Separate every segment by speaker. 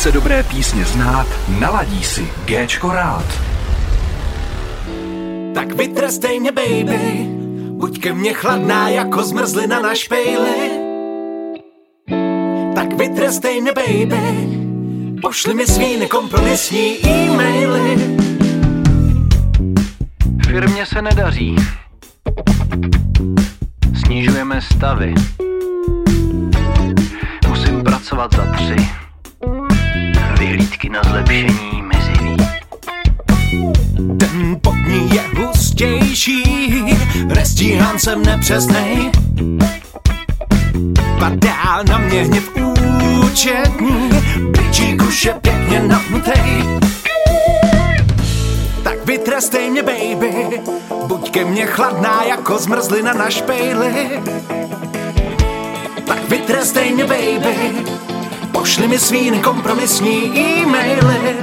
Speaker 1: Chce dobré písně znát, naladí si Géčko rád.
Speaker 2: Tak vytrestej mě, baby, buď ke mně chladná jako zmrzlina na špejli. Tak vytrestej mě, baby, pošli mi svý nekompromisní e-maily.
Speaker 3: Firmě se nedaří. Snižujeme stavy. Musím pracovat za tři. Vyhlídky na zlepšení mizivý.
Speaker 2: Ten pod ní je hustější, restíhán jsem nepřesnej. Padá na mě hněv účetní, už je pěkně napnutej. Tak vytrestej mě, baby, buď ke mně chladná jako zmrzlina na špejli. Tak vytrestej mě, baby, pošli mi svý nekompromisní e-maily.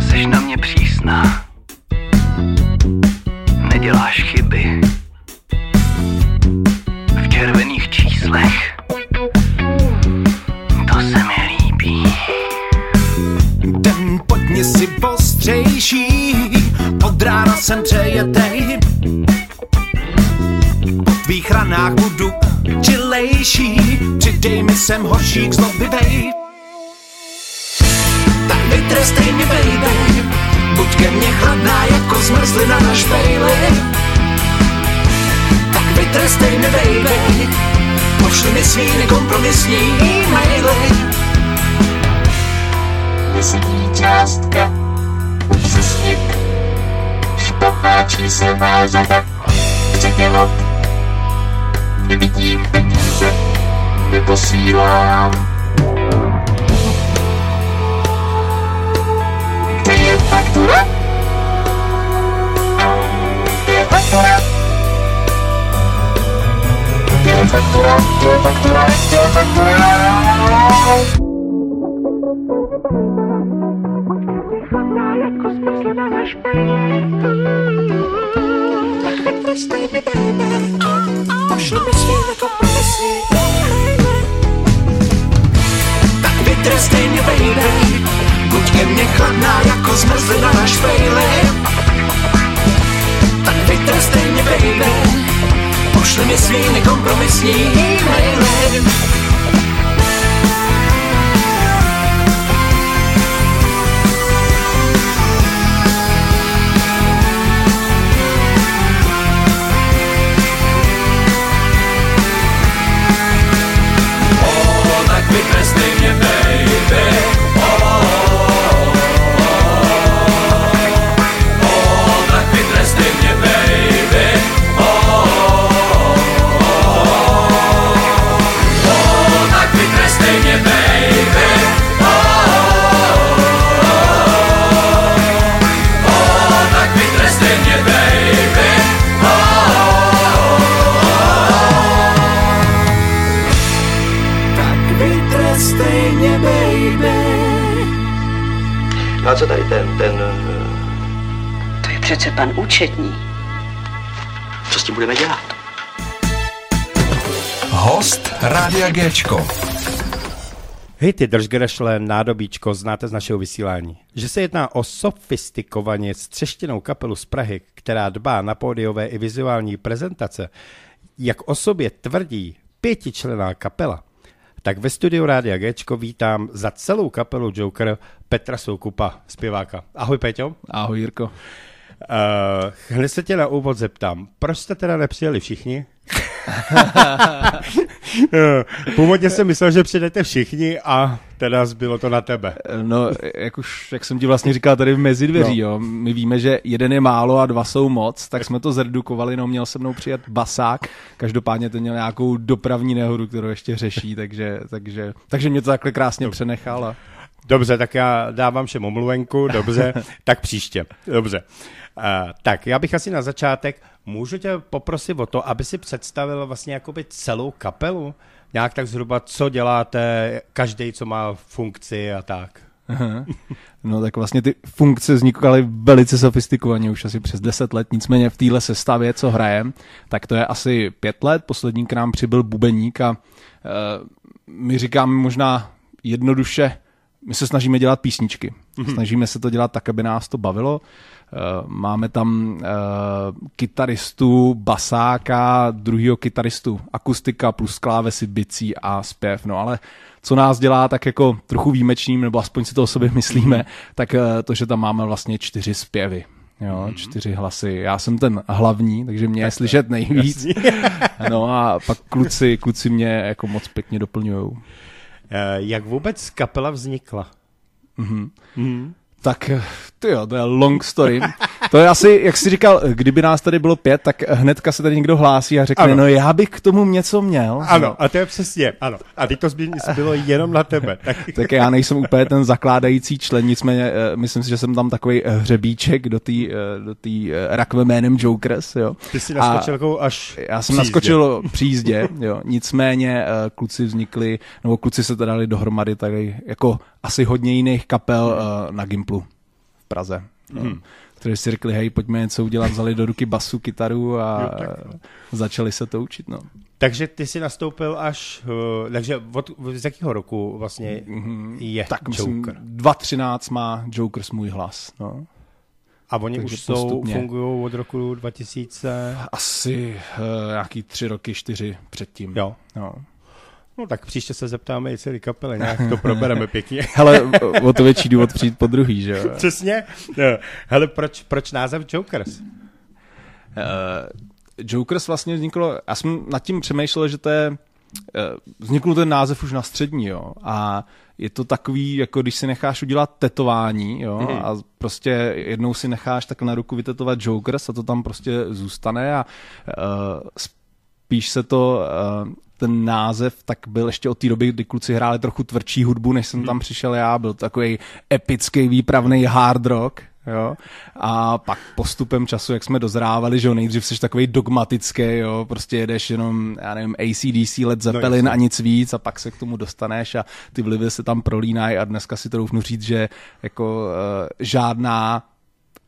Speaker 3: Jsi na mě přísná. Neděláš chyby. V červených číslech. To se mi líbí.
Speaker 2: Den podni si postřejší, od rána jsem přejetej. Po tvých ranách budu čilejší, přidej mi sem horší k zlobivej. Tak vytrestej mě, baby, buď ke mně chladná jako zmrzlina na špejli. Tak vytrestej mě, baby, pošli mi svý nekompromisní e-maily.
Speaker 4: Vysoký částka, upřesnit, špatná číselná nevidím peníze, neposílám. Kde je faktura? Kde je faktura? Kde je faktura? Kde je faktura? Kde je faktura?
Speaker 2: Tak vytrestej mě, baby, buď ke mně chladná jako zmrzlina na špejli. Tak vytrestej mě, baby, pošli mi svý nekompromisní e-maily.
Speaker 5: Co tady ten, ten, eh,
Speaker 6: To je přece pan účetní.
Speaker 5: co s tím budeme dělat?
Speaker 1: Host Rádia Géčko.
Speaker 7: Hej ty držgrešle, nádobíčko, znáte z našeho vysílání. Že se jedná o sofistikovaně střeštěnou kapelu z Prahy, která dbá na pódiové i vizuální prezentace, jak o sobě tvrdí pětičlená kapela, tak ve studiu Rádia Géčko vítám za celou kapelu Joker Petra Soukupa, zpěváka. Ahoj Peťo.
Speaker 8: Ahoj Jirko.
Speaker 7: Uh, hned se tě na úvod zeptám, proč jste teda nepřijeli všichni? Eh, Původně jsem myslel, že přijdete všichni a teda zbylo to na tebe.
Speaker 8: No, jak už, jak jsem ti vlastně říkal tady v mezidvěří,
Speaker 7: No.
Speaker 8: jo, my víme, že jeden je málo a dva jsou moc, tak jsme to zredukovali, no měl se mnou přijet basák, každopádně ten měl nějakou dopravní nehodu, kterou ještě řeší, takže, takže, takže mě to takhle krásně přenechal a
Speaker 7: Dobře, tak já dávám všem omluvenku, dobře, tak příště, dobře. Uh, tak já bych asi na začátek, můžu tě poprosit o to, aby si představil vlastně jakoby celou kapelu, nějak tak zhruba, co děláte, každý, co má funkci a tak.
Speaker 8: Aha. No tak vlastně ty funkce vznikaly velice sofistikovaně, už asi přes 10 let, nicméně v téhle sestavě, co hrajem, tak to je asi pět let, poslední k nám přibyl bubeník a uh, my říkáme možná
Speaker 2: jednoduše, my se snažíme dělat písničky. Mm-hmm. Snažíme se to dělat tak, aby nás to bavilo. Uh, máme tam uh, kytaristu, basáka, druhýho kytaristu, akustika plus klávesy, bicí a zpěv. No ale co nás dělá tak jako trochu výjimečným, nebo aspoň si to o sobě myslíme, tak uh, to, že tam máme vlastně čtyři zpěvy. Jo, mm-hmm. čtyři hlasy. Já jsem ten hlavní, takže mě tak je slyšet nejvíc. no a pak kluci, kluci mě jako moc pěkně doplňují.
Speaker 7: Jak vůbec kapela vznikla?
Speaker 2: Mm-hmm. Mm-hmm. Tak ty jo, to je long story. To je asi, jak jsi říkal, kdyby nás tady bylo pět, tak hnedka se tady někdo hlásí a řekne, ano. no já bych k tomu něco měl.
Speaker 7: Ano, no. a to je přesně, ano. A teď to bylo jenom na tebe.
Speaker 2: Tak... tak já nejsem úplně ten zakládající člen, nicméně uh, myslím si, že jsem tam takový uh, hřebíček do té uh, do tý, rakve jménem Jokers, jo.
Speaker 7: Ty jsi naskočil jako až
Speaker 2: Já jsem naskočil při jízdě, jo. Nicméně kluci vznikli, nebo kluci se teda dali dohromady tady jako asi hodně jiných kapel na Gimplu v Praze. No. Hmm kteří si řekli, hej, pojďme něco udělat, vzali do ruky basu, kytaru a jo, začali se to učit. No.
Speaker 7: Takže ty jsi nastoupil až, uh, takže od, z jakého roku vlastně mm-hmm. je tak, Joker?
Speaker 2: 2013 má Joker můj hlas. No.
Speaker 7: A oni Takže už jsou, fungují od roku 2000?
Speaker 2: Asi uh, nějaký tři roky, čtyři předtím.
Speaker 7: Jo. jo. No tak příště se zeptáme i celý kapely, nějak to probereme pěkně.
Speaker 2: Hele, o to větší důvod přijít po druhý, že jo?
Speaker 7: Přesně. No. Hele, proč, proč název Jokers? Uh,
Speaker 2: Jokers vlastně vzniklo, já jsem nad tím přemýšlel, že to je, uh, vznikl ten název už na střední, jo, a je to takový, jako když si necháš udělat tetování, jo, mm. a prostě jednou si necháš tak na ruku vytetovat Jokers a to tam prostě zůstane a uh, spíš se to uh, ten název tak byl ještě od té doby, kdy kluci hráli trochu tvrdší hudbu, než jsem tam přišel já, byl takový epický výpravný hard rock, Jo? A pak postupem času, jak jsme dozrávali, že jo, nejdřív jsi takový dogmatický, jo, prostě jedeš jenom, já nevím, ACDC, Led no, Zeppelin no, a nic víc a pak se k tomu dostaneš a ty vlivy se tam prolínají a dneska si to doufnu říct, že jako uh, žádná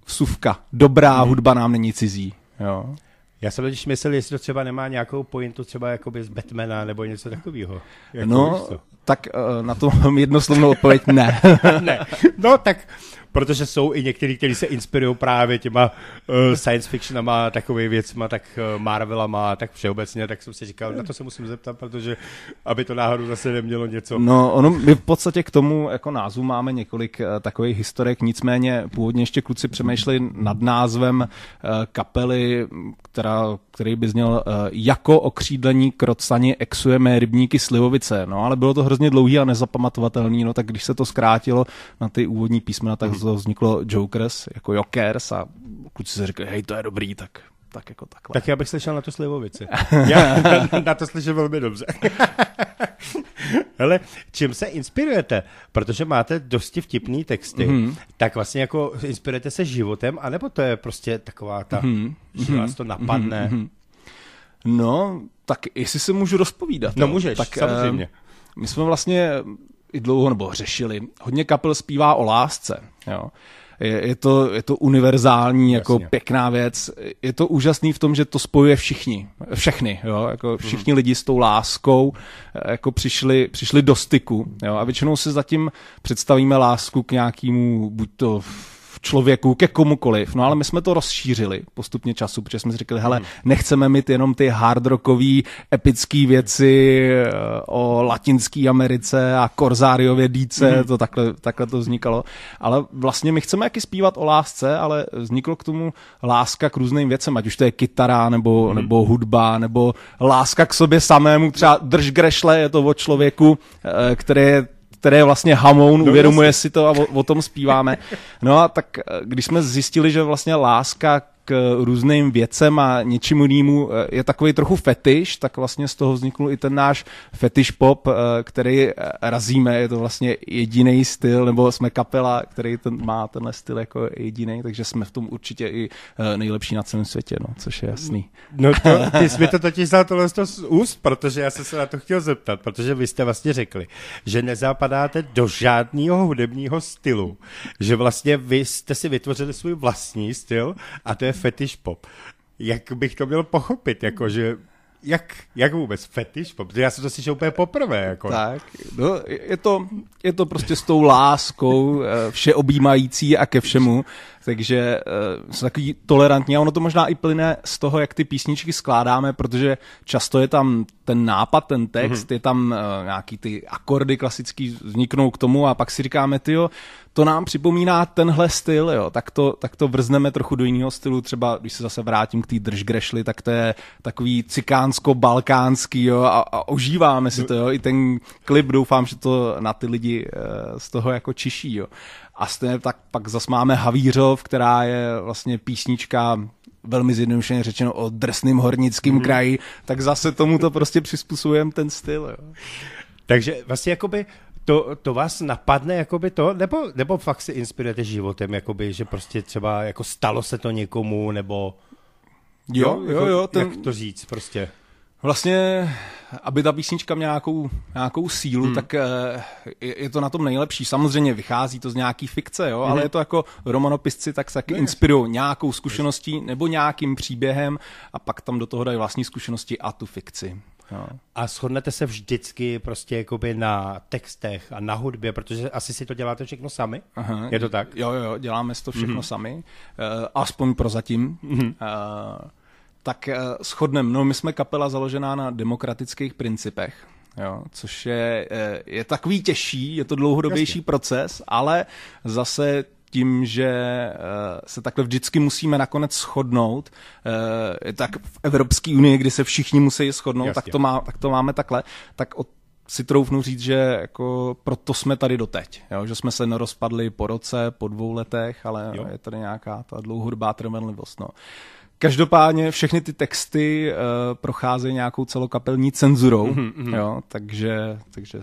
Speaker 2: vsuvka, dobrá mm. hudba nám není cizí, jo.
Speaker 7: Já jsem totiž myslel, jestli to třeba nemá nějakou pointu třeba jakoby z Batmana nebo něco takového.
Speaker 2: Jako no, tak uh, na to mám jednoslovnou odpověď ne.
Speaker 7: ne. No tak protože jsou i někteří, kteří se inspirují právě těma uh, science fictionama, takové věcma, tak uh, Marvelama, tak všeobecně, tak jsem si říkal, na to se musím zeptat, protože aby to náhodou zase nemělo něco.
Speaker 2: No, ono, my v podstatě k tomu jako názvu máme několik uh, takových historek, nicméně původně ještě kluci přemýšleli nad názvem uh, kapely, která, který by zněl uh, jako okřídlení krocani exujeme rybníky Slivovice, no ale bylo to hrozně dlouhý a nezapamatovatelný, no tak když se to zkrátilo na ty úvodní písmena, tak to vzniklo Jokers, jako Jokers a kluci si řekli, hej, to je dobrý, tak tak jako takhle.
Speaker 7: Tak já bych slyšel na to slivovici. já na to slyším velmi dobře. Hele, čím se inspirujete? Protože máte dosti vtipný texty, mm-hmm. tak vlastně jako inspirujete se životem, anebo to je prostě taková ta, mm-hmm. že vás to napadne? Mm-hmm.
Speaker 2: No, tak jestli se můžu rozpovídat.
Speaker 7: No můžeš, tak, samozřejmě.
Speaker 2: Uh, my jsme vlastně i dlouho nebo řešili. Hodně kapel zpívá o lásce. Jo. Je, je, to, je to univerzální, jako Jasně. pěkná věc. Je to úžasný v tom, že to spojuje všichni, všechny, jo, jako mhm. všichni lidi s tou láskou jako přišli, přišli do styku. Jo, a většinou si zatím představíme lásku k nějakému, buď to člověku, ke komukoliv. No ale my jsme to rozšířili postupně času, protože jsme si řekli, hele, hmm. nechceme mít jenom ty hardrockový epické věci eh, o latinské Americe a Korzáriově díce, hmm. to takhle, takhle to vznikalo. Ale vlastně my chceme jaký zpívat o lásce, ale vzniklo k tomu láska k různým věcem, ať už to je kytara, nebo, hmm. nebo hudba, nebo láska k sobě samému, třeba drž grešle, je to o člověku, eh, který je které je vlastně hamoun, no, uvědomuje jasný. si to a o, o tom zpíváme. No a tak eh, když jsme zjistili, že vlastně láska k různým věcem a něčemu jinému eh, je takový trochu fetiš, tak vlastně z toho vznikl i ten náš fetiš pop, eh, který razíme, je to vlastně jediný styl, nebo jsme kapela, který ten, má tenhle styl jako jediný, takže jsme v tom určitě i eh, nejlepší na celém světě, no, což je jasný.
Speaker 7: No to, ty jsi mi to totiž vzal tohle z úst, protože já jsem se na to chtěl zeptat, protože vy jste vlastně řekli, že nezapadáte do žádného hudebního stylu, že vlastně vy jste si vytvořili svůj vlastní styl a to je fetish pop. Jak bych to měl pochopit, jakože jak, jak vůbec fetiš? Protože já jsem to slyšel úplně poprvé. Jako.
Speaker 2: Tak, no, je, to, je to prostě s tou láskou eh, všeobjímající a ke všemu, takže uh, jsou takový tolerantní a ono to možná i plyne z toho, jak ty písničky skládáme, protože často je tam ten nápad, ten text, mm-hmm. je tam uh, nějaký ty akordy klasický vzniknou k tomu a pak si říkáme, tyjo, to nám připomíná tenhle styl, jo, tak to, tak to vrzneme trochu do jiného stylu, třeba když se zase vrátím k té držgrešli, tak to je takový cikánsko-balkánský, jo, a, a ožíváme si to, jo, i ten klip, doufám, že to na ty lidi uh, z toho jako čiší, jo. A stejně tak pak zase máme Havířov, která je vlastně písnička velmi zjednodušeně řečeno o drsným hornickým mm. kraji, tak zase tomu to prostě přizpůsobujeme ten styl. Jo.
Speaker 7: Takže vlastně jakoby to, to vás napadne jakoby to, nebo, nebo fakt si inspirujete životem, jakoby, že prostě třeba jako stalo se to někomu, nebo...
Speaker 2: Jo, jo, jo.
Speaker 7: Jako, ten... Jak to říct prostě?
Speaker 2: Vlastně, aby ta písnička měla nějakou, nějakou sílu, hmm. tak eh, je, je to na tom nejlepší. Samozřejmě vychází to z nějaký fikce, jo, hmm. ale je to jako romanopisci, tak se taky no, inspirují nějakou zkušeností nebo nějakým příběhem a pak tam do toho dají vlastní zkušenosti a tu fikci. Jo.
Speaker 7: A shodnete se vždycky prostě jakoby na textech a na hudbě, protože asi si to děláte všechno sami? Aha. Je to tak?
Speaker 2: Jo, jo, děláme si to všechno mm-hmm. sami. Uh, aspoň prozatím. Mm-hmm. Uh, tak uh, shodneme. No, my jsme kapela založená na demokratických principech. Jo, což je, je takový těžší, je to dlouhodobější Jasně. proces, ale zase tím, že se takhle vždycky musíme nakonec shodnout, tak v Evropské unii, kdy se všichni musí shodnout, tak to, má, tak to máme takhle, tak od si troufnu říct, že jako proto jsme tady doteď, jo? že jsme se nerozpadli po roce, po dvou letech, ale jo. je tady nějaká ta dlouhodobá trvanlivost. No. Každopádně všechny ty texty uh, procházejí nějakou celokapelní cenzurou, mm-hmm. jo, takže, takže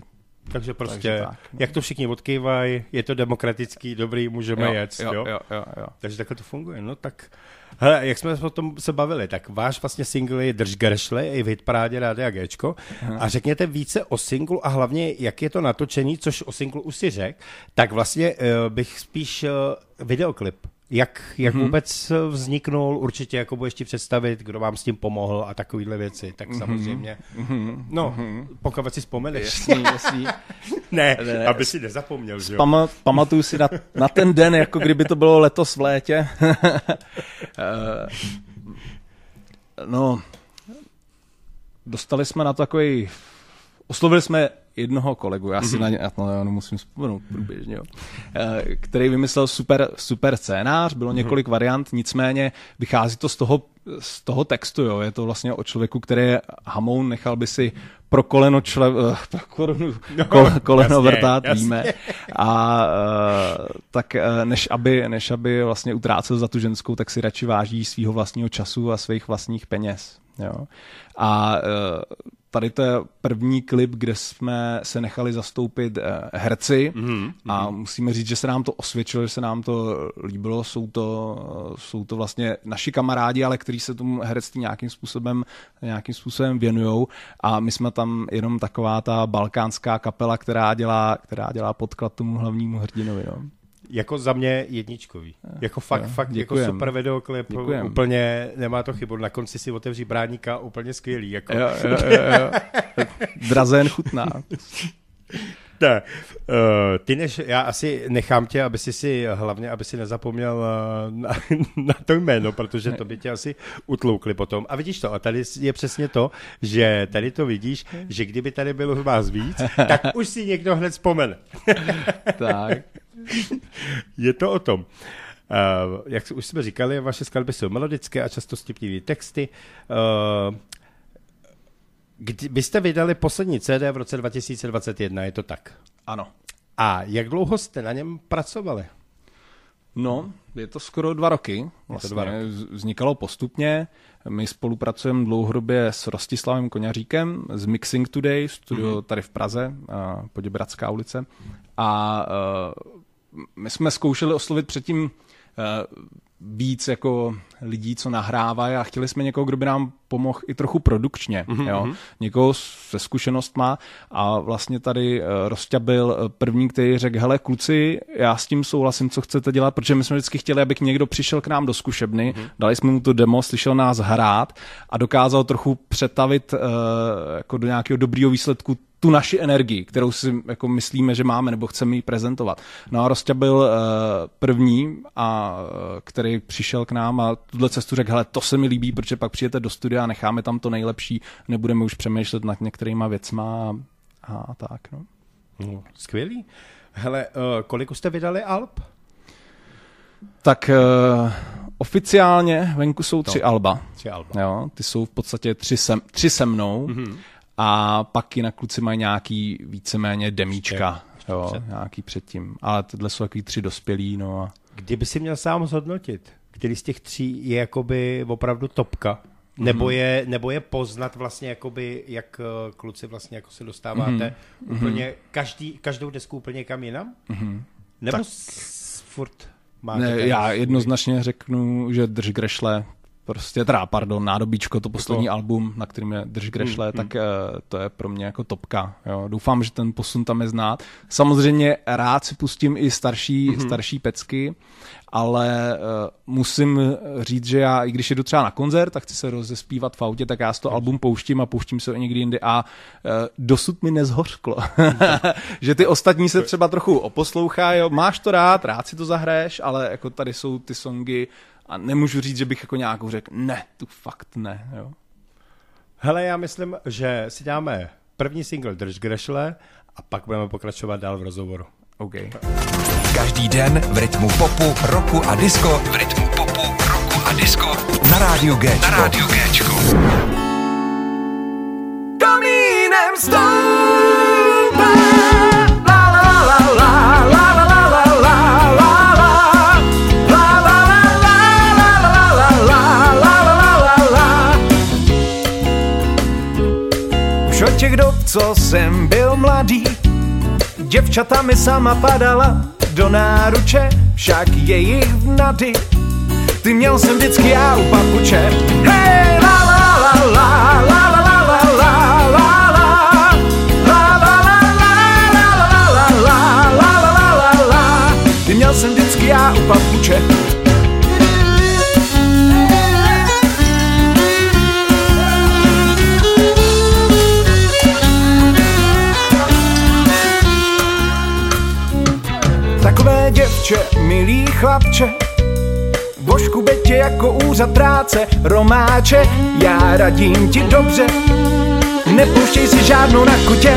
Speaker 7: takže prostě, Takže tak, no. jak to všichni odkývají, je to demokratický, dobrý, můžeme jo, jet. Jo, jo?
Speaker 2: Jo, jo, jo.
Speaker 7: Takže takhle to funguje. No tak, hele, jak jsme o tom se bavili, tak váš vlastně single je Drž Geršle i v hitparádě Rádia Gčko. A řekněte více o singlu a hlavně, jak je to natočení, což o singlu už si řek, tak vlastně uh, bych spíš uh, videoklip jak, jak hmm. vůbec vzniknul, určitě jako budeš ti představit, kdo vám s tím pomohl a takovýhle věci, tak mm-hmm. samozřejmě. Mm-hmm. No, mm-hmm. pokud si vzpomeneš.
Speaker 2: Jasný, jasný.
Speaker 7: ne, ne, aby si nezapomněl, že jo?
Speaker 2: Pama, pamatuju si na, na ten den, jako kdyby to bylo letos v létě. Eh, no, dostali jsme na takový, oslovili jsme jednoho kolegu, já si mm-hmm. na ně no, musím vzpomenout průběžně, jo, eh, který vymyslel super, super scénář, bylo mm-hmm. několik variant, nicméně vychází to z toho, z toho textu, jo. je to vlastně o člověku, který je hamoun, nechal by si pro koleno, čle, uh, pro koleno, no, kol, koleno jasně, vrtát, jasně. víme. A uh, tak než aby, než aby vlastně utrácel za tu ženskou, tak si radši váží svého vlastního času a svých vlastních peněz. Jo. A tady to je první klip, kde jsme se nechali zastoupit eh, herci mm-hmm. a musíme říct, že se nám to osvědčilo, že se nám to líbilo. Jsou to, jsou to vlastně naši kamarádi, ale kteří se tomu herectví nějakým způsobem, nějakým způsobem věnují a my jsme tam jenom taková ta balkánská kapela, která dělá, která dělá podklad tomu hlavnímu hrdinovi. No
Speaker 7: jako za mě jedničkový. Jako fakt, jo, fakt jako super videoklip, děkujem. úplně nemá to chybu. Na konci si otevří bráníka, úplně skvělý. Jako. Jo, jo, jo, jo.
Speaker 2: Drazen chutná.
Speaker 7: Ne, uh, ty než, já asi nechám tě, aby si si, hlavně, aby si nezapomněl uh, na, na to jméno, protože to by tě asi utloukli potom. A vidíš to, a tady je přesně to, že tady to vidíš, že kdyby tady bylo vás víc, tak už si někdo hned vzpomene.
Speaker 2: tak.
Speaker 7: je to o tom. Uh, jak už jsme říkali, vaše skladby jsou melodické a často stipnivé texty. Uh, kdy byste vydali poslední CD v roce 2021, je to tak?
Speaker 2: Ano.
Speaker 7: A jak dlouho jste na něm pracovali?
Speaker 2: No, je to skoro dva roky. Vlastně dva roky. Vznikalo postupně. My spolupracujeme dlouhodobě s Rostislavem Koňaříkem z Mixing Today, studio mm-hmm. tady v Praze, Poděbradská ulice. A uh, my jsme zkoušeli oslovit předtím uh, víc jako lidí, co nahrávají a chtěli jsme někoho, kdo by nám pomohl i trochu produkčně, mm-hmm. jo? někoho se zkušenostma a vlastně tady uh, Rostě byl eh, první, který řekl, hele kluci, já s tím souhlasím, co chcete dělat, protože my jsme vždycky chtěli, aby někdo přišel k nám do zkušebny, mm-hmm. dali jsme mu to demo, slyšel nás hrát a dokázal trochu přetavit uh, jako do nějakého dobrýho výsledku tu naši energii, kterou si jako myslíme, že máme, nebo chceme ji prezentovat. No a Rostě byl uh, první, a, který přišel k nám a tuhle cestu řekl, hele, to se mi líbí, protože pak přijete do studia a necháme tam to nejlepší, nebudeme už přemýšlet nad některýma věcma a, a tak. No.
Speaker 7: No, skvělý. Hele, uh, kolik jste vydali Alp?
Speaker 2: Tak uh, oficiálně venku jsou tři
Speaker 7: No.
Speaker 2: alba.
Speaker 7: Tři alba.
Speaker 2: Jo, ty jsou v podstatě tři se, tři se mnou mm-hmm. a pak jinak kluci mají nějaký víceméně demíčka.
Speaker 7: Ještě
Speaker 2: Jo,
Speaker 7: před.
Speaker 2: nějaký předtím. Ale tyhle jsou takový tři dospělí, no a
Speaker 7: Kdyby si měl sám zhodnotit, který z těch tří je jakoby opravdu topka, nebo je, nebo je poznat vlastně jakoby, jak eh, kluci vlastně jako se dostáváte úplně, každý, každou desku úplně kam jinam? Nebo
Speaker 2: Tak-
Speaker 7: s, furt máte
Speaker 2: ne, já
Speaker 7: svůj-
Speaker 2: jednoznačně řeknu, že Drž Grešle prostě, teda, pardon, Nádobíčko, to poslední album, na kterým je Drž Grešle, tak eh, to je pro mě jako topka. Jo. Doufám, že ten posun tam je znát. Samozřejmě rád si pustím i starší, starší pecky, ale uh, musím říct, že já, i když jedu třeba na koncert, tak chci se rozespívat v autě, tak já si to album pouštím a pouštím se ho někdy jindy a uh, dosud mi nezhořklo. že ty ostatní se třeba trochu oposlouchají, jo, máš to rád, rád si to zahraješ, ale jako tady jsou ty songy a nemůžu říct, že bych jako nějakou řekl, ne, tu fakt ne, jo.
Speaker 7: Hele, já myslím, že si dáme první single Drž Grešle a pak budeme pokračovat dál v rozhovoru.
Speaker 2: OK.
Speaker 1: Každý den v rytmu popu, roku a disco. V rytmu popu, roku a disco. Na rádiu G. Na rádiu G.
Speaker 9: Kamínem stoupá. co jsem byl mladý, děvčata mi sama padala do náruče, však jejich vnady, ty měl jsem vždycky já u papuče. Hej, la la la la la la Měl jsem vždycky já u papuče milý chlapče, Božku betě jako úřad práce, romáče, já radím ti dobře, nepouštěj si žádnou na kutě.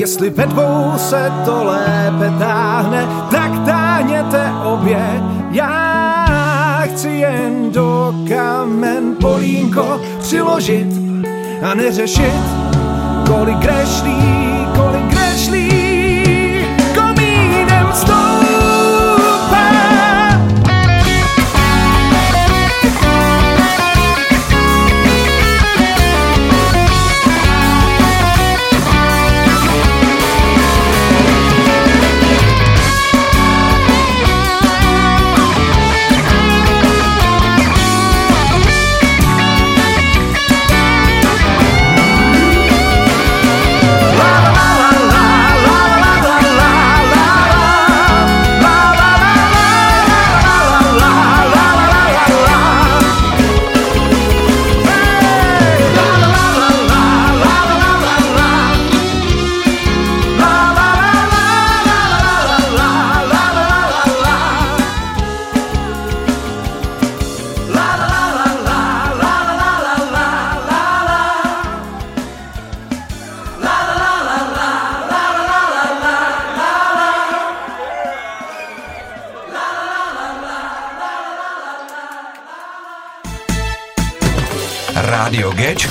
Speaker 9: Jestli ve dvou se to lépe táhne, tak táhněte obě. Já chci jen do kamen polínko přiložit a neřešit, kolik grešlí,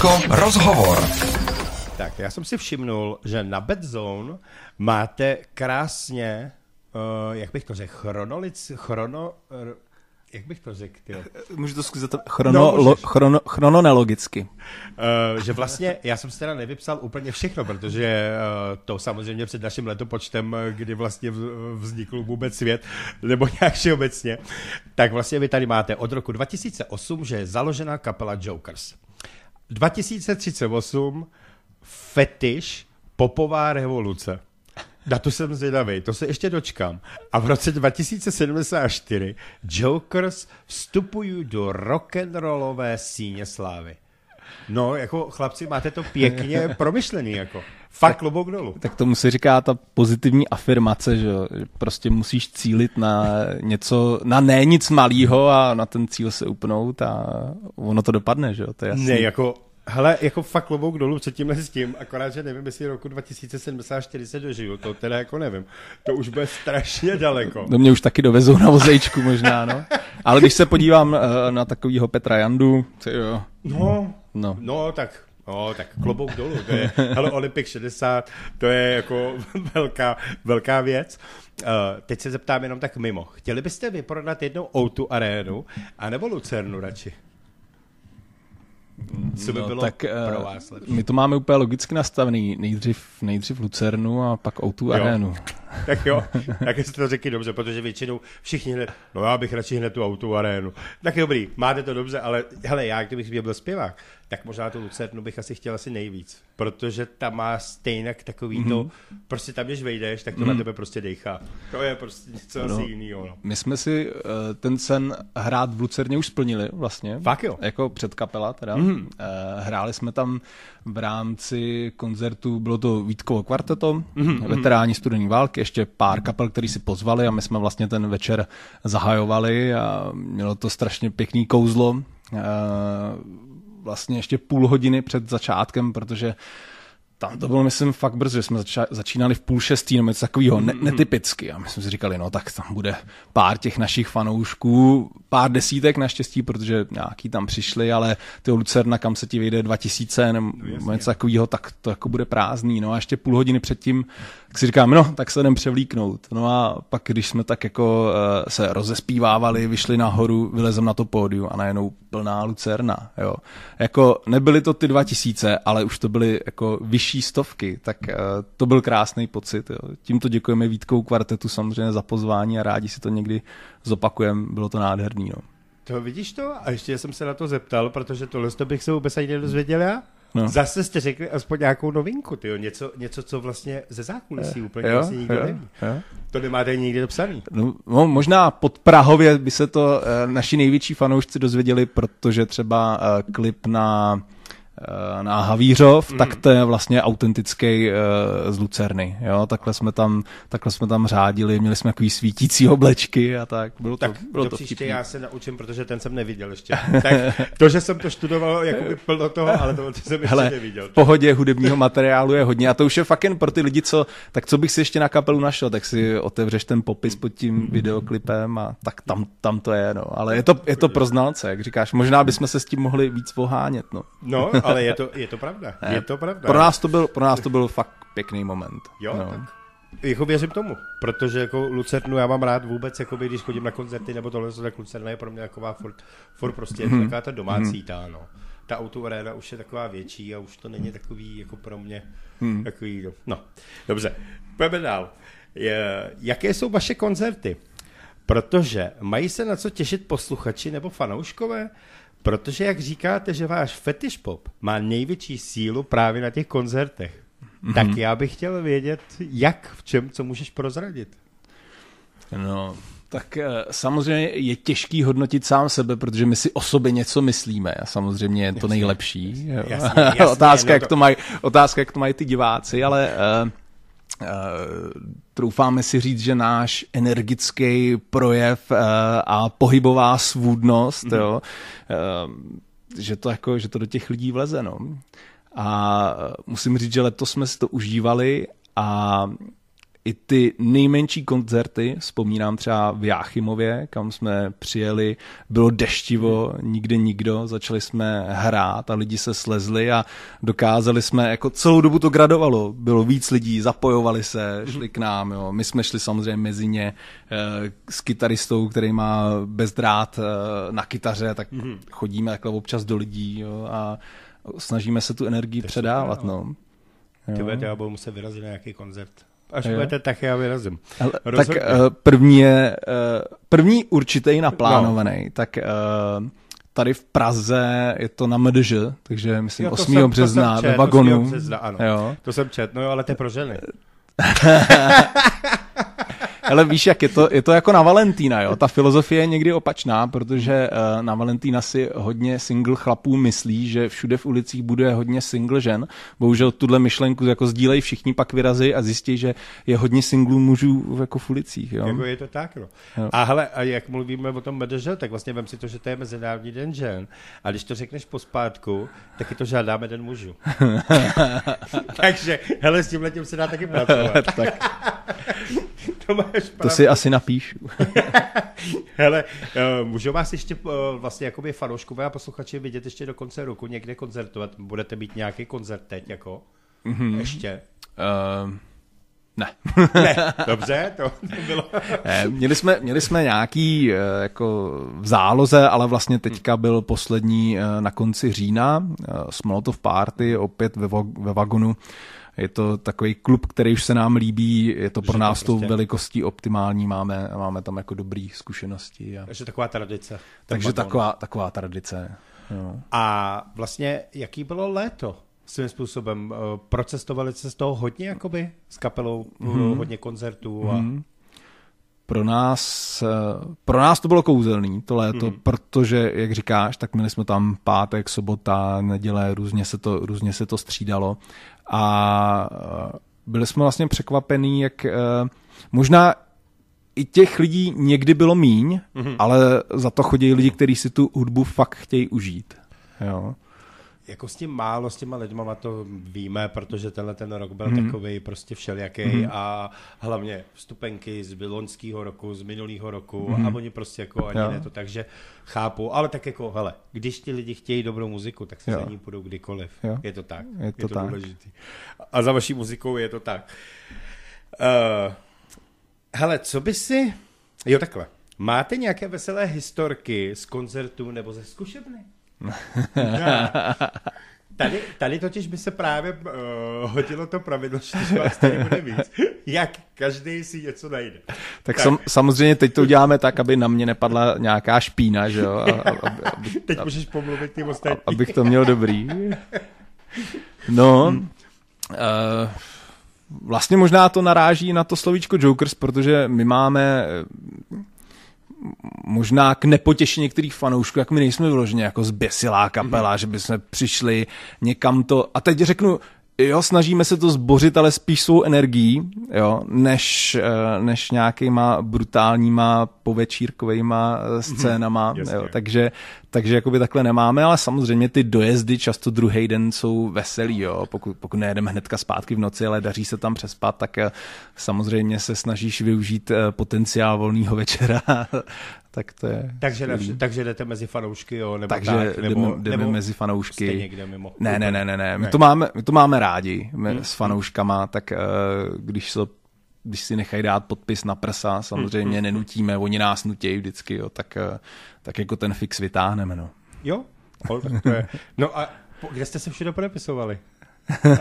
Speaker 1: G. Rozhovor.
Speaker 7: Tak, já jsem si všimnul, že na Bedzone máte krásně uh, jak bych to řekl, chronolic, chrono, r- jak bych to řekl, ty?
Speaker 2: Můžu to zkusit chrono,
Speaker 7: No,
Speaker 2: lo, chrono, chrononelogicky.
Speaker 7: Uh, že vlastně, já jsem si teda nevypsal úplně všechno, protože uh, to samozřejmě před naším letopočtem, eh, kdy vlastně vznikl vůbec svět, nebo nějak všeobecně, tak vlastně vy tady máte od roku 2008, že je založena kapela Jokers. 2038 fetiš popová revoluce. Na to jsem zvědavý, to se ještě dočkám. A v roce 2074 Jokers vstupují do rock'n'rollové síně slávy. No, jako chlapci, máte to pěkně promyšlený, jako. Fakt klobouk dolů.
Speaker 2: Tak tomu se říká ta pozitivní afirmace, že prostě musíš cílit na něco, na ne nic malýho a na ten cíl se upnout a ono to dopadne, že jo, to je jasný.
Speaker 7: Ne, jako, hele, jako fakt klobouk dolů před tímhle s tím, akorát, že nevím, jestli roku 2074 se dožiju, to teda jako nevím. To už bude strašně daleko.
Speaker 2: Do mě už taky dovezou na vozejčku možná, no. Ale když se podívám eh, na takovýho Petra Jandu, jo,
Speaker 7: No,
Speaker 2: no.
Speaker 7: No, tak, no, tak klobouk dolů, to je, hele, Olympik 60, to je jako velká, velká věc. Uh, teď se zeptám jenom tak mimo. Chtěli byste vyprodat jednou O2 arénu, anebo Lucernu radši? Co by
Speaker 2: no,
Speaker 7: bylo
Speaker 2: tak, eh,
Speaker 7: pro vás lepší?
Speaker 2: My to máme úplně logicky nastavený. Nejdřív, nejdřív Lucernu a pak O2
Speaker 7: Jo.
Speaker 2: arénu.
Speaker 7: Tak jo, tak jste to řekli dobře, protože většinou všichni hned, no já bych radši hned tu autu arénu. Tak dobrý, máte to dobře, ale hele, já kdybych byl zpěvák, tak možná tu Lucernu bych asi chtěl asi nejvíc, protože ta má stejnak takový
Speaker 2: Mhm.
Speaker 7: to, prostě tam, když vejdeš, tak to na tebe prostě dejchá. To je prostě něco
Speaker 2: No.
Speaker 7: asi jiného. No.
Speaker 2: My jsme si uh, ten sen hrát v Lucerně už splnili vlastně.
Speaker 7: Fakt jo?
Speaker 2: Jako předkapela teda. Mm. Uh, hráli jsme tam v rámci koncertu, bylo to Vítkovo kvarteto, mm. veteráni studené války, ještě pár kapel, který si pozvali a my jsme vlastně ten večer zahajovali a mělo to strašně pěkný kouzlo. Uh, vlastně ještě půl hodiny před začátkem, protože tam to bylo, myslím, fakt brzo, že jsme zača- začínali v půl šestý, nebo něco takového, ne- netypicky. A my jsme si říkali, no tak tam bude pár těch našich fanoušků, pár desítek naštěstí, protože nějaký tam přišli, ale ty Lucerna, kam se ti vyjde 2000 nebo něco takového, tak to jako bude prázdný. No a ještě půl hodiny předtím, tak si říkám, no tak se jdem převlíknout. No a pak, když jsme tak jako uh, se rozespívávali, vyšli nahoru, vylezem na to pódium a najednou plná Lucerna, jo. Jako nebyly to ty 2000, ale už to byly jako vyšší stovky, tak uh, to byl krásný pocit, jo. Tímto děkujeme Vítkou kvartetu samozřejmě za pozvání a rádi si to někdy zopakujeme, bylo to nádherný, no.
Speaker 7: To vidíš to? A ještě jsem se na to zeptal, protože tohle to bych se vůbec ani nedozvěděl já.
Speaker 2: No.
Speaker 7: Zase jste řekli aspoň nějakou novinku, tyjo. Něco, něco, co vlastně ze zákulisí úplně vlastně nikdo neví.
Speaker 2: jo.
Speaker 7: To nemáte nikdy dopsaný.
Speaker 2: No, no, možná pod Prahově by se to eh, naši největší fanoušci dozvěděli, protože třeba eh, klip na eh, na Havířov, mm. tak to je vlastně autentický uh, z Lucerny, jo, takhle jsme tam, takhle jsme tam řádili, měli jsme takový svítící oblečky a tak, bylo to,
Speaker 7: Tak
Speaker 2: bylo
Speaker 7: do
Speaker 2: to
Speaker 7: příště
Speaker 2: vtipný.
Speaker 7: já se naučím, protože ten jsem neviděl ještě. tak to, že jsem to študoval, jakoby plno toho, ale to, to jsem ještě
Speaker 2: Hele,
Speaker 7: neviděl.
Speaker 2: v pohodě hudebního materiálu je hodně a to už je fakt jen pro ty lidi, co, tak co bych si ještě na kapelu našel, tak si otevřeš ten popis pod tím videoklipem a tak tam, tam to je, no. Ale je to, je to pro znalce, jak říkáš, možná bychom se s tím mohli víc ohánět, no.
Speaker 7: No, ale je to, je to pravda. Je to pravda.
Speaker 2: Pro nás to byl, pro nás to byl fakt pěkný moment.
Speaker 7: Jo,
Speaker 2: no.
Speaker 7: tak. Jako věřím tomu, protože jako Lucernu já mám rád vůbec, jakoby, když chodím na koncerty nebo tohle, tak Lucerna je pro mě taková furt, furt prostě
Speaker 2: Mhm.
Speaker 7: mm-hmm. taková ta domácí tá, no. Ta auto arena už je taková větší a už to není takový jako pro mě
Speaker 2: Mhm.
Speaker 7: mm. takový, no. no. Dobře, pojďme dál. Je, jaké jsou vaše koncerty? Protože mají se na co těšit posluchači nebo fanouškové? Protože jak říkáte, že váš fetish pop má největší sílu právě na těch koncertech, mm-hmm. tak já bych chtěl vědět, jak, v čem, co můžeš prozradit.
Speaker 2: No, tak eh, samozřejmě je těžký hodnotit sám sebe, protože my si o sobě něco myslíme a samozřejmě je to
Speaker 7: Jasně.
Speaker 2: nejlepší.
Speaker 7: Jasně, jasně,
Speaker 2: otázka,
Speaker 7: no
Speaker 2: jak
Speaker 7: to-
Speaker 2: to mají, otázka, jak to mají ty diváci, ale uh, troufáme si říct, že náš energický projev uh, a pohybová svůdnost,
Speaker 7: Mhm.
Speaker 2: mm-hmm. jo, uh, že to jako, že to do těch lidí vleze, no. A eh, musím říct, že letos jsme si to užívali a i ty nejmenší koncerty, vzpomínám třeba v Jáchymově, kam jsme přijeli, bylo deštivo, nikde nikdo, začali jsme hrát a lidi se slezli a dokázali jsme, jako celou dobu to gradovalo, bylo víc lidí, zapojovali se, šli k nám, jo. my jsme šli samozřejmě mezi ně eh, s kytaristou, který má bezdrát eh, na kytaře, tak chodíme takhle občas do lidí jo, a snažíme se tu energii předávat, no.
Speaker 7: Ty
Speaker 2: Jo.
Speaker 7: budete, já budu muset vyrazit na nějaký koncert. Až
Speaker 2: Jo.
Speaker 7: budete, tak já vyrazím.
Speaker 2: Hele, tak eh, první je, eh, první určitý naplánovaný, no. tak eh, tady v Praze je to na MDŽ, takže myslím
Speaker 7: Jo, to
Speaker 2: 8.
Speaker 7: jsem-
Speaker 2: března
Speaker 7: jsem
Speaker 2: ve
Speaker 7: čet,
Speaker 2: vagonu.
Speaker 7: 8. března, ano.
Speaker 2: Jo.
Speaker 7: To jsem čet, no jo, ale to je pro ženy.
Speaker 2: Ale víš, jak je to, je to jako na Valentína, jo? Ta filozofie je někdy opačná, protože uh, na Valentína si hodně single chlapů myslí, že všude v ulicích bude hodně single žen. Bohužel tuhle myšlenku jako sdílejí všichni, pak vyrazí a zjistí, že je hodně singlů mužů jako v ulicích, jo?
Speaker 7: Jako je to tak, no.
Speaker 2: Jo.
Speaker 7: A hele, a jak mluvíme o tom MDŽ, tak vlastně vem si to, že to je Mezinárodní den žen. A když to řekneš pospátku, taky to žádáme den mužů. Takže, hele, s tím letím se dá taky pracovat.
Speaker 2: tak
Speaker 7: to máš
Speaker 2: to si asi napíšu.
Speaker 7: Hele, uh, můžou vás ještě uh, vlastně jakoby fanouškové a posluchači vidět ještě do konce roku někde koncertovat? Budete mít nějaký koncert teď jako? Mm-hmm. Ještě?
Speaker 2: Uh, ne.
Speaker 7: Ne, dobře, to bylo...
Speaker 2: Ne, měli jsme, měli jsme nějaký eh, jako v záloze, ale vlastně teďka byl poslední eh, na konci října, eh, Smolotov Party, opět ve, ve vagonu. Je to takový klub, který už se nám líbí, je to pro
Speaker 7: to
Speaker 2: nás tou
Speaker 7: prostě-
Speaker 2: velikostí optimální, máme, máme tam jako dobrý zkušenosti. A,
Speaker 7: Takže taková tradice.
Speaker 2: takže taková, taková tradice. Jo.
Speaker 7: A vlastně, jaký bylo léto? Svým způsobem. Eh, Procestovali jste z toho hodně, jakoby, s kapelou, mm-hmm. hodně koncertů a... Mm-hmm.
Speaker 2: Pro nás, eh, pro nás to bylo kouzelný to léto, mm. protože, jak říkáš, tak měli jsme tam pátek, sobota, neděle, různě se to, různě se to střídalo a eh, byli jsme vlastně překvapení, jak eh, možná i těch lidí někdy bylo míň, mm. ale za to chodí lidi, kteří si tu hudbu fakt chtějí užít. Jo.
Speaker 7: Jako s tím málo, s těma lidma to víme, protože tenhle ten rok byl
Speaker 2: Mhm.
Speaker 7: mm. takový prostě všelijaký mm. a hlavně vstupenky z loňského roku, z minulého roku mm. a oni prostě jako ani
Speaker 2: Mhm. Jo.
Speaker 7: ne to, takže chápu, ale tak jako, hele, když ti lidi chtějí dobrou muziku, tak se
Speaker 2: Jo.
Speaker 7: za ní půjdou kdykoliv.
Speaker 2: Jo.
Speaker 7: Je to tak.
Speaker 2: Je to
Speaker 7: je to
Speaker 2: tak.
Speaker 7: důležitý. A za vaší muzikou je to tak. Uh, hele, co by si... Jo, takhle. Máte nějaké veselé historky z koncertů nebo ze zkušebny? Tady, tady totiž by se právě uh, hodilo to pravidlo, že vás tady bude víc, jak každý si něco najde.
Speaker 2: Tak, Sam, samozřejmě teď to uděláme tak, aby na mě nepadla nějaká špína, že jo? A, a, aby, aby,
Speaker 7: Teď můžeš pomluvit tím ostatním.
Speaker 2: abych to měl dobrý. No,
Speaker 7: Hmm.
Speaker 2: uh, vlastně možná to naráží na to slovíčko Jokers, protože my máme možná k nepotěšení některých fanoušků, jak my nejsme vyloženě jako zběsilá kapela, mm-hmm. že bychom přišli někam to, a teď řeknu, jo, snažíme se to zbořit, ale spíš svou energií, jo, než, eh, než nějakýma brutálníma povečírkovejma eh, scénama,
Speaker 7: jasně.
Speaker 2: jo, takže, takže jakoby takhle nemáme, ale samozřejmě ty dojezdy často druhý den jsou veselý, jo, pokud, pokud nejedeme hnedka zpátky v noci, ale daří se tam přespat, tak eh, samozřejmě se snažíš využít potenciál volného večera, tak to je
Speaker 7: Takže, ne,
Speaker 2: skvělý.
Speaker 7: takže jdete mezi fanoušky, jo, nebo
Speaker 2: Takže
Speaker 7: tak, nebo,
Speaker 2: jdeme, jdeme
Speaker 7: nebo
Speaker 2: mezi fanoušky.
Speaker 7: jste někde mimo.
Speaker 2: Ne, ne, ne, ne, ne. My,
Speaker 7: Ne.
Speaker 2: To, máme, my to máme rádi my s fanouškama, tak uh, když, se, když si nechají dát podpis na prsa, samozřejmě nenutíme, oni nás nutějí vždycky, jo, tak, uh, tak jako ten fix vytáhneme. No.
Speaker 7: Jo? To je. No a kde jste se všude podepisovali?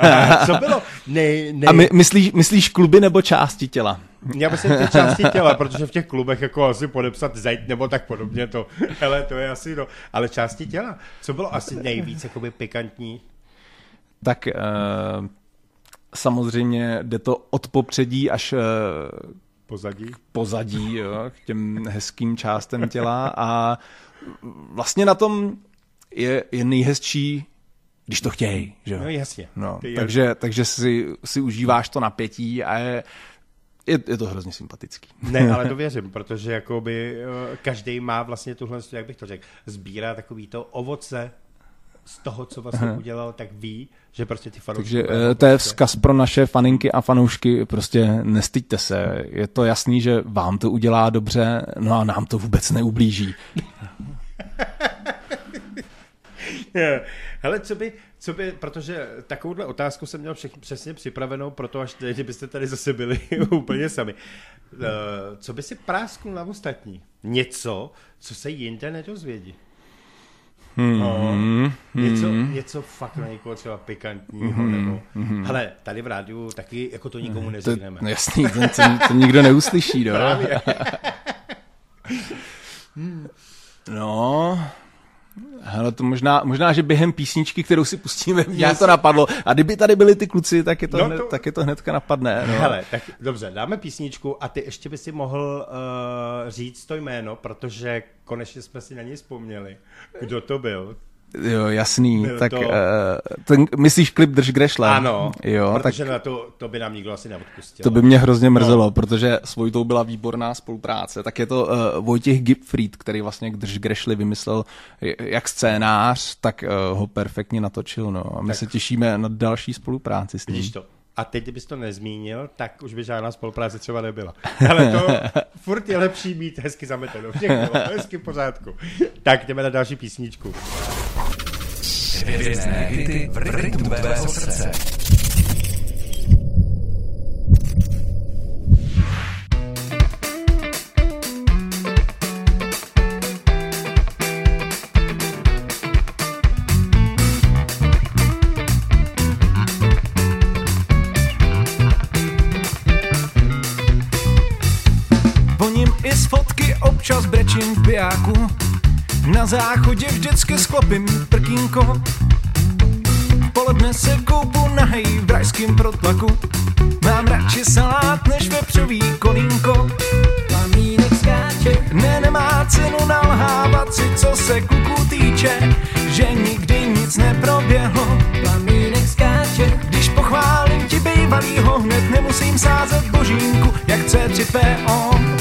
Speaker 7: A co bylo? Nej, nej,
Speaker 2: A my, myslíš, myslíš kluby nebo části těla?
Speaker 7: Já myslím ty části těla, protože v těch klubech jako asi podepsat zajít nebo tak podobně to, hele, to je asi no, ale části těla. Co bylo asi nejvíc jakoby pikantní?
Speaker 2: Tak uh, samozřejmě jde to od popředí až uh,
Speaker 7: Pozadí?
Speaker 2: pozadí, jo, k těm hezkým částem těla a vlastně na tom je, je nejhezčí, když to chtějí, že.
Speaker 7: No jasně.
Speaker 2: No,
Speaker 7: Ty-
Speaker 2: takže, takže si, si užíváš to napětí a je, je, je to hrozně sympatický.
Speaker 7: Ne, ale to věřím, protože jakoby eh, každý má vlastně tuhle, jak bych to řekl, sbírá takový to ovoce z toho, co vlastně udělal, tak ví, že prostě ty fanoušky...
Speaker 2: Takže eh, to je
Speaker 7: prostě-
Speaker 2: vzkaz pro naše faninky a fanoušky, prostě nestyďte se. Je to jasný, že vám to udělá dobře, no a nám to vůbec neublíží.
Speaker 7: Hele, co by, co by, protože takovouhle otázku jsem měl všechny přesně připravenou, proto až teď, kdybyste tady zase byli úplně sami. Eh, Co by si prásknul na ostatní? Něco, co se jinde nedozvědí.
Speaker 2: Hmm.
Speaker 7: No, něco, něco fakt na někoho třeba pikantního, nebo... Hele, tady v rádiu taky jako to nikomu
Speaker 2: To,
Speaker 7: neřekneme.
Speaker 2: no jasný, to, to, to nikdo neuslyší, no.
Speaker 7: Právě.
Speaker 2: No, hele, to možná, možná, že během písničky, kterou si pustíme, mě to napadlo. A kdyby tady byli ty kluci, tak je to,
Speaker 7: No
Speaker 2: hned,
Speaker 7: to-
Speaker 2: tak je to hnedka napadne. No.
Speaker 7: Hele, tak dobře, dáme písničku a ty ještě by si mohl uh, říct to jméno, protože konečně jsme si na něj vzpomněli. Kdo to byl?
Speaker 2: Jo, jasný.
Speaker 7: Byl
Speaker 2: tak
Speaker 7: to-
Speaker 2: uh, ten, myslíš klip Drž Grešle?
Speaker 7: Ano,
Speaker 2: Jo, tak
Speaker 7: protože na to, to by nám nikdo asi neodpustil.
Speaker 2: to by mě hrozně mrzelo, no. protože s Vojtou byla výborná spolupráce. Tak je to uh, Vojtěch Gipfried, který vlastně Drž Grešli vymyslel jak scénář, tak uh, ho perfektně natočil. No. A my
Speaker 7: Tak.
Speaker 2: se těšíme na další spolupráci s ním.
Speaker 7: Vidíš to. A teď, kdybys to nezmínil, tak už by žádná spolupráce třeba nebyla. Ale to furt je lepší mít hezky zameteno. Všechno, hezky v pořádku. Tak jdeme na další písničku.
Speaker 1: Hvězdné hity v rytmu tvého srdce.
Speaker 9: Bijáku Na záchodě vždycky sklopím prkínko. Poledne se koupu nahej v rajským protlaku. Mám radši salát než vepřový kolínko. Plamínek skáče. Ne, nemá cenu nalhávat si, co se kuku týče Že nikdy nic neproběhlo. Plamínek skáče. Když pochválím ti bývalýho Hned nemusím sázet božínku Jak C3PO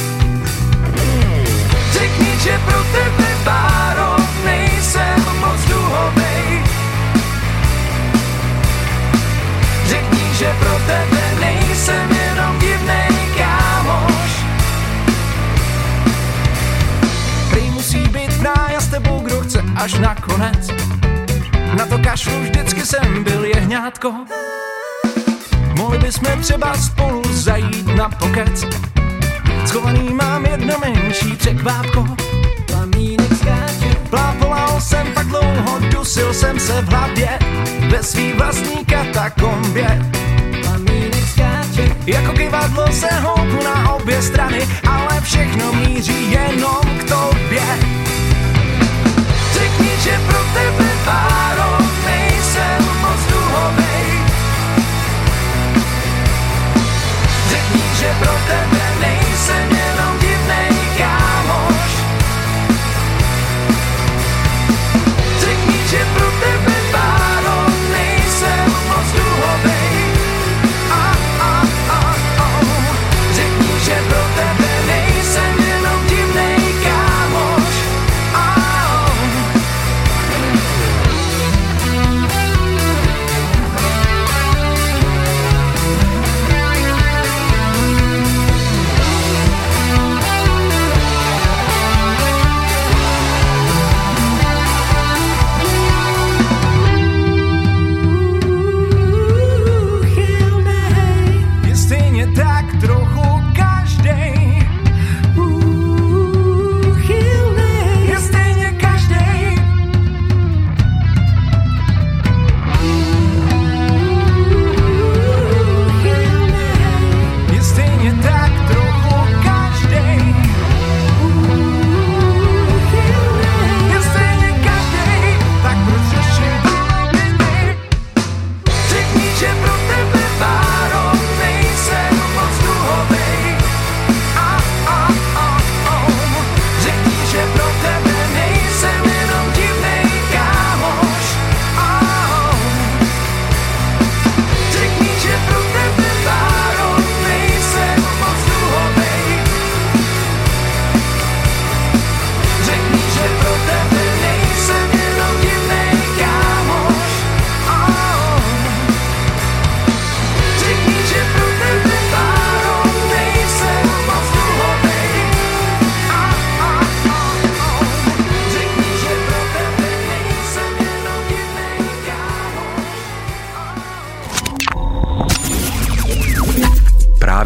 Speaker 9: až nakonec Na to kašlu vždycky jsem byl jehňátko Mohli bychom třeba spolu zajít na pokec. Schovaný mám jedno menší překvápko. Plamínek skáče. Plápolal jsem tak dlouho, dusil jsem se v hlavě. Ve svý vlastní katakombě. Plamínek skáče. Jako kivadlo se houpu na obě strany Ale všechno míří jenom k tobě Řekni, že pro tebe nejsem moc duhovej. Řekni, že pro tebe nejsem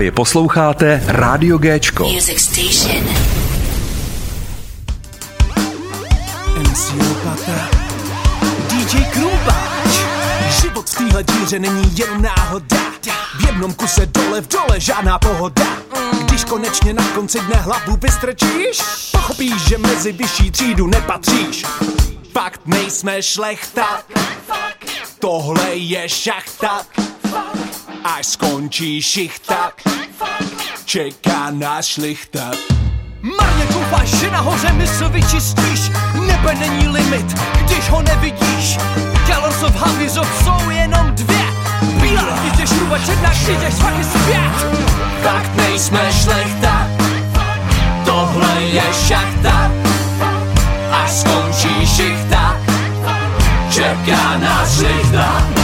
Speaker 9: Právě posloucháte Radio Géčko.
Speaker 6: Music Station.
Speaker 10: MC Lopata, DJ Krumpáč. Život v téhle díře není jenom náhoda. V jednom kuse dole v dole žádná pohoda. Když konečně na konci dne hlavu vystrčíš, pochopíš, že mezi vyšší třídu nepatříš. Fakt nejsme šlechta, tohle je šachta. Až skončí šichta, čeká nás šlichta. Marně doufáš, že nahoře mysl vyčistíš Nebe není limit, když ho nevidíš. Galosov Havizov jsou jenom dvě. Bílá jdeš šruba černá, jdeš taky zpět. Fakt nejsme šlechta. Tohle je šachta. Až skončí šichta. Čeká nás šlichta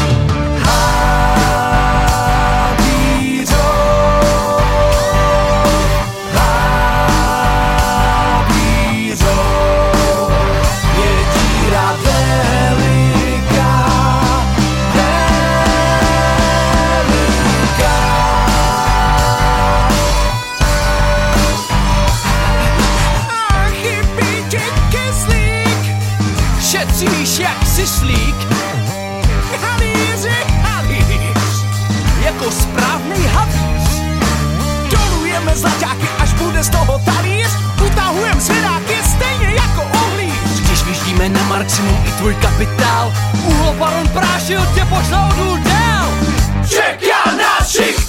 Speaker 10: maximum i tvůj kapitál. Uhlobaron prášil tě pošlou důl dál. Čeká nás šichta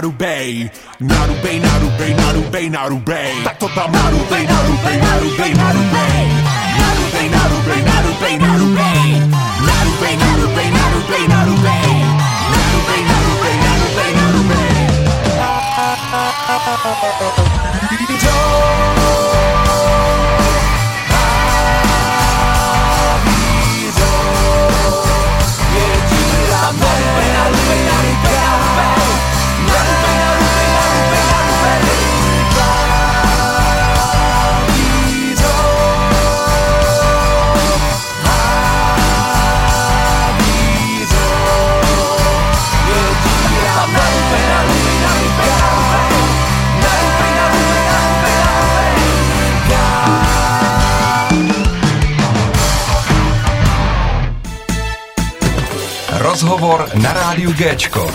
Speaker 10: Narubei Narubei, Narubei, Narubei, Narubei Tá total Narubei, Narubei, Narubei, Narubei Narubei, Narubei, Narubei, Narubei Narubei, Narubei, Narubei, Narubei Narubei, Narubei, Narubei, Narubei
Speaker 9: Joe na rádiu Géčko.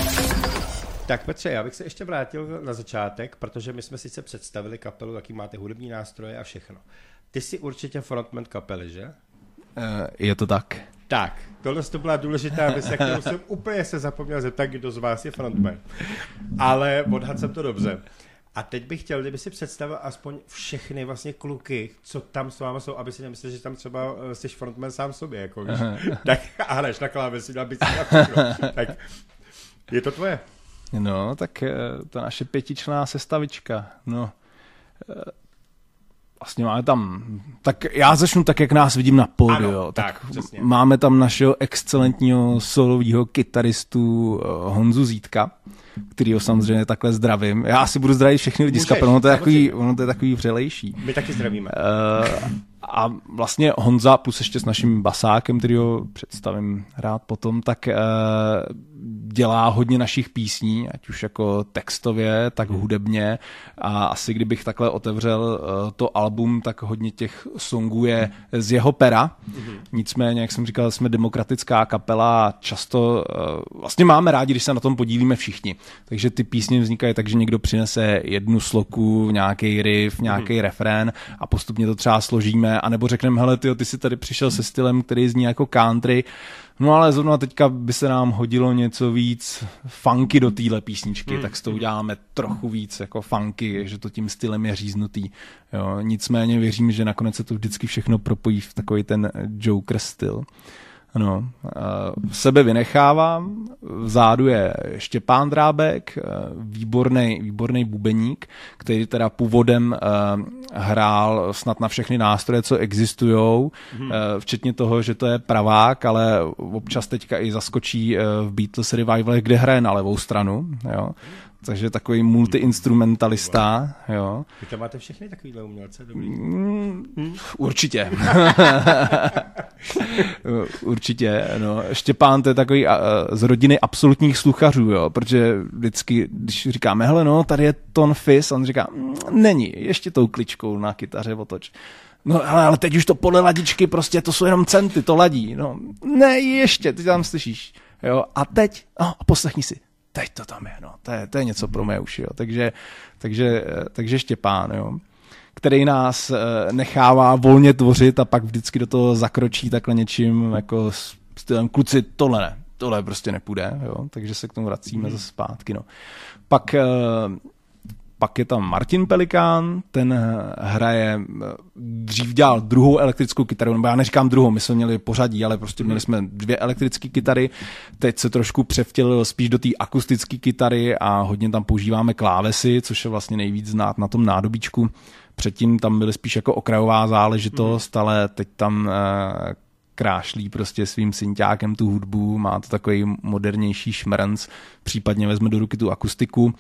Speaker 7: Tak Petře, já bych se ještě vrátil na začátek, protože my jsme sice představili kapelu, jaký máte hudební nástroje a všechno. Ty jsi určitě frontman kapely, že?
Speaker 2: Eh, Je to tak.
Speaker 7: Tak, tohle to byla důležitá věc, na kterou jsem úplně se zapomněl zeptat, kdo z vás je frontman. Ale odhad jsem to dobře. A teď bych chtěl, kdyby si představil aspoň všechny vlastně kluky, co tam s váma jsou, aby si nemyslel, že tam třeba eh, jsi frontman sám sobě, jako víš. Tak, a hraješ na klávesi, na bicí. Tak je to tvoje.
Speaker 2: No, tak eh, ta naše pětičná sestavička, no. eh, Vlastně máme tam, tak já začnu tak, jak nás vidím na pódiu.
Speaker 7: Ano, tak, přesně.
Speaker 2: máme tam našeho excelentního solového kytaristu Honzu Zítka, kterýho samozřejmě takhle zdravím. Já asi budu zdravit všechny lidi z kapely, ono to je takový, ono to je takový vřelejší.
Speaker 7: My taky zdravíme.
Speaker 2: Eh, a vlastně Honza, plus ještě s naším basákem, který ho představím rád potom, tak eh, dělá hodně našich písní, ať už jako textově, tak hudebně. A asi kdybych takhle otevřel eh, to album, tak hodně těch songů je z jeho pera. Nicméně, jak jsem říkal, jsme demokratická kapela a často eh, vlastně máme rádi, když se na tom podílíme všichni. Takže ty písně vznikají tak, že někdo přinese jednu sloku, nějaký riff, nějaký refrén a postupně to třeba složíme, anebo řekneme, hele, tyjo, ty jsi tady přišel se stylem, který zní jako country, No ale zrovna teďka by se nám hodilo něco víc funky do téhle písničky,
Speaker 7: Hmm.
Speaker 2: tak s tou uděláme trochu víc jako funky, že to tím stylem je říznutý. Jo, nicméně věřím, že nakonec se to vždycky všechno propojí v takový ten Joker styl. No, sebe vynechávám, vzadu je Štěpán Drábek, výborný, výborný bubeník, který teda původem uh, hrál snad na všechny nástroje, co existují, hmm. uh, včetně toho, že to je pravák, ale občas teďka i zaskočí v Beatles Revival, kde hraje na levou stranu. Jo takže takový multiinstrumentalista, jo.
Speaker 7: Vy to máte všechny takovýhle umělce, dobrý?
Speaker 2: Mm, určitě. určitě, no. Štěpán to je takový uh, z rodiny absolutních sluchařů, jo, protože vždycky, když říkáme, hele, no, tady je ton fis, on říká, mm, není, ještě tou kličkou na kytaře otoč. No ale, ale teď už to podle ladičky, prostě to jsou jenom centy, to ladí. No, ne, ještě, ty tam slyšíš. Jo, a teď, no, a poslechni si teď to tam je, no, to je, to je něco pro mé uši, jo. Takže, takže, takže Štěpán, jo který nás eh, nechává volně tvořit a pak vždycky do toho zakročí takhle něčím jako stylem kluci, tohle ne, tohle prostě nepůjde, jo? takže se k tomu vracíme mm. zase zpátky. No. Pak eh, pak je tam Martin Pelikán, ten hraje, dřív dělal druhou elektrickou kytaru, nebo já neříkám druhou, my jsme měli pořadí, ale prostě měli jsme dvě elektrické kytary, teď se trošku převtělil spíš do té akustické kytary a hodně tam používáme klávesy, což je vlastně nejvíc znát na tom nádobíčku. Předtím tam byly spíš jako okrajová záležitost, mm. ale teď tam eh, krášlí prostě svým synťákem tu hudbu, má to takový modernější šmrnc, případně vezme do ruky tu akustiku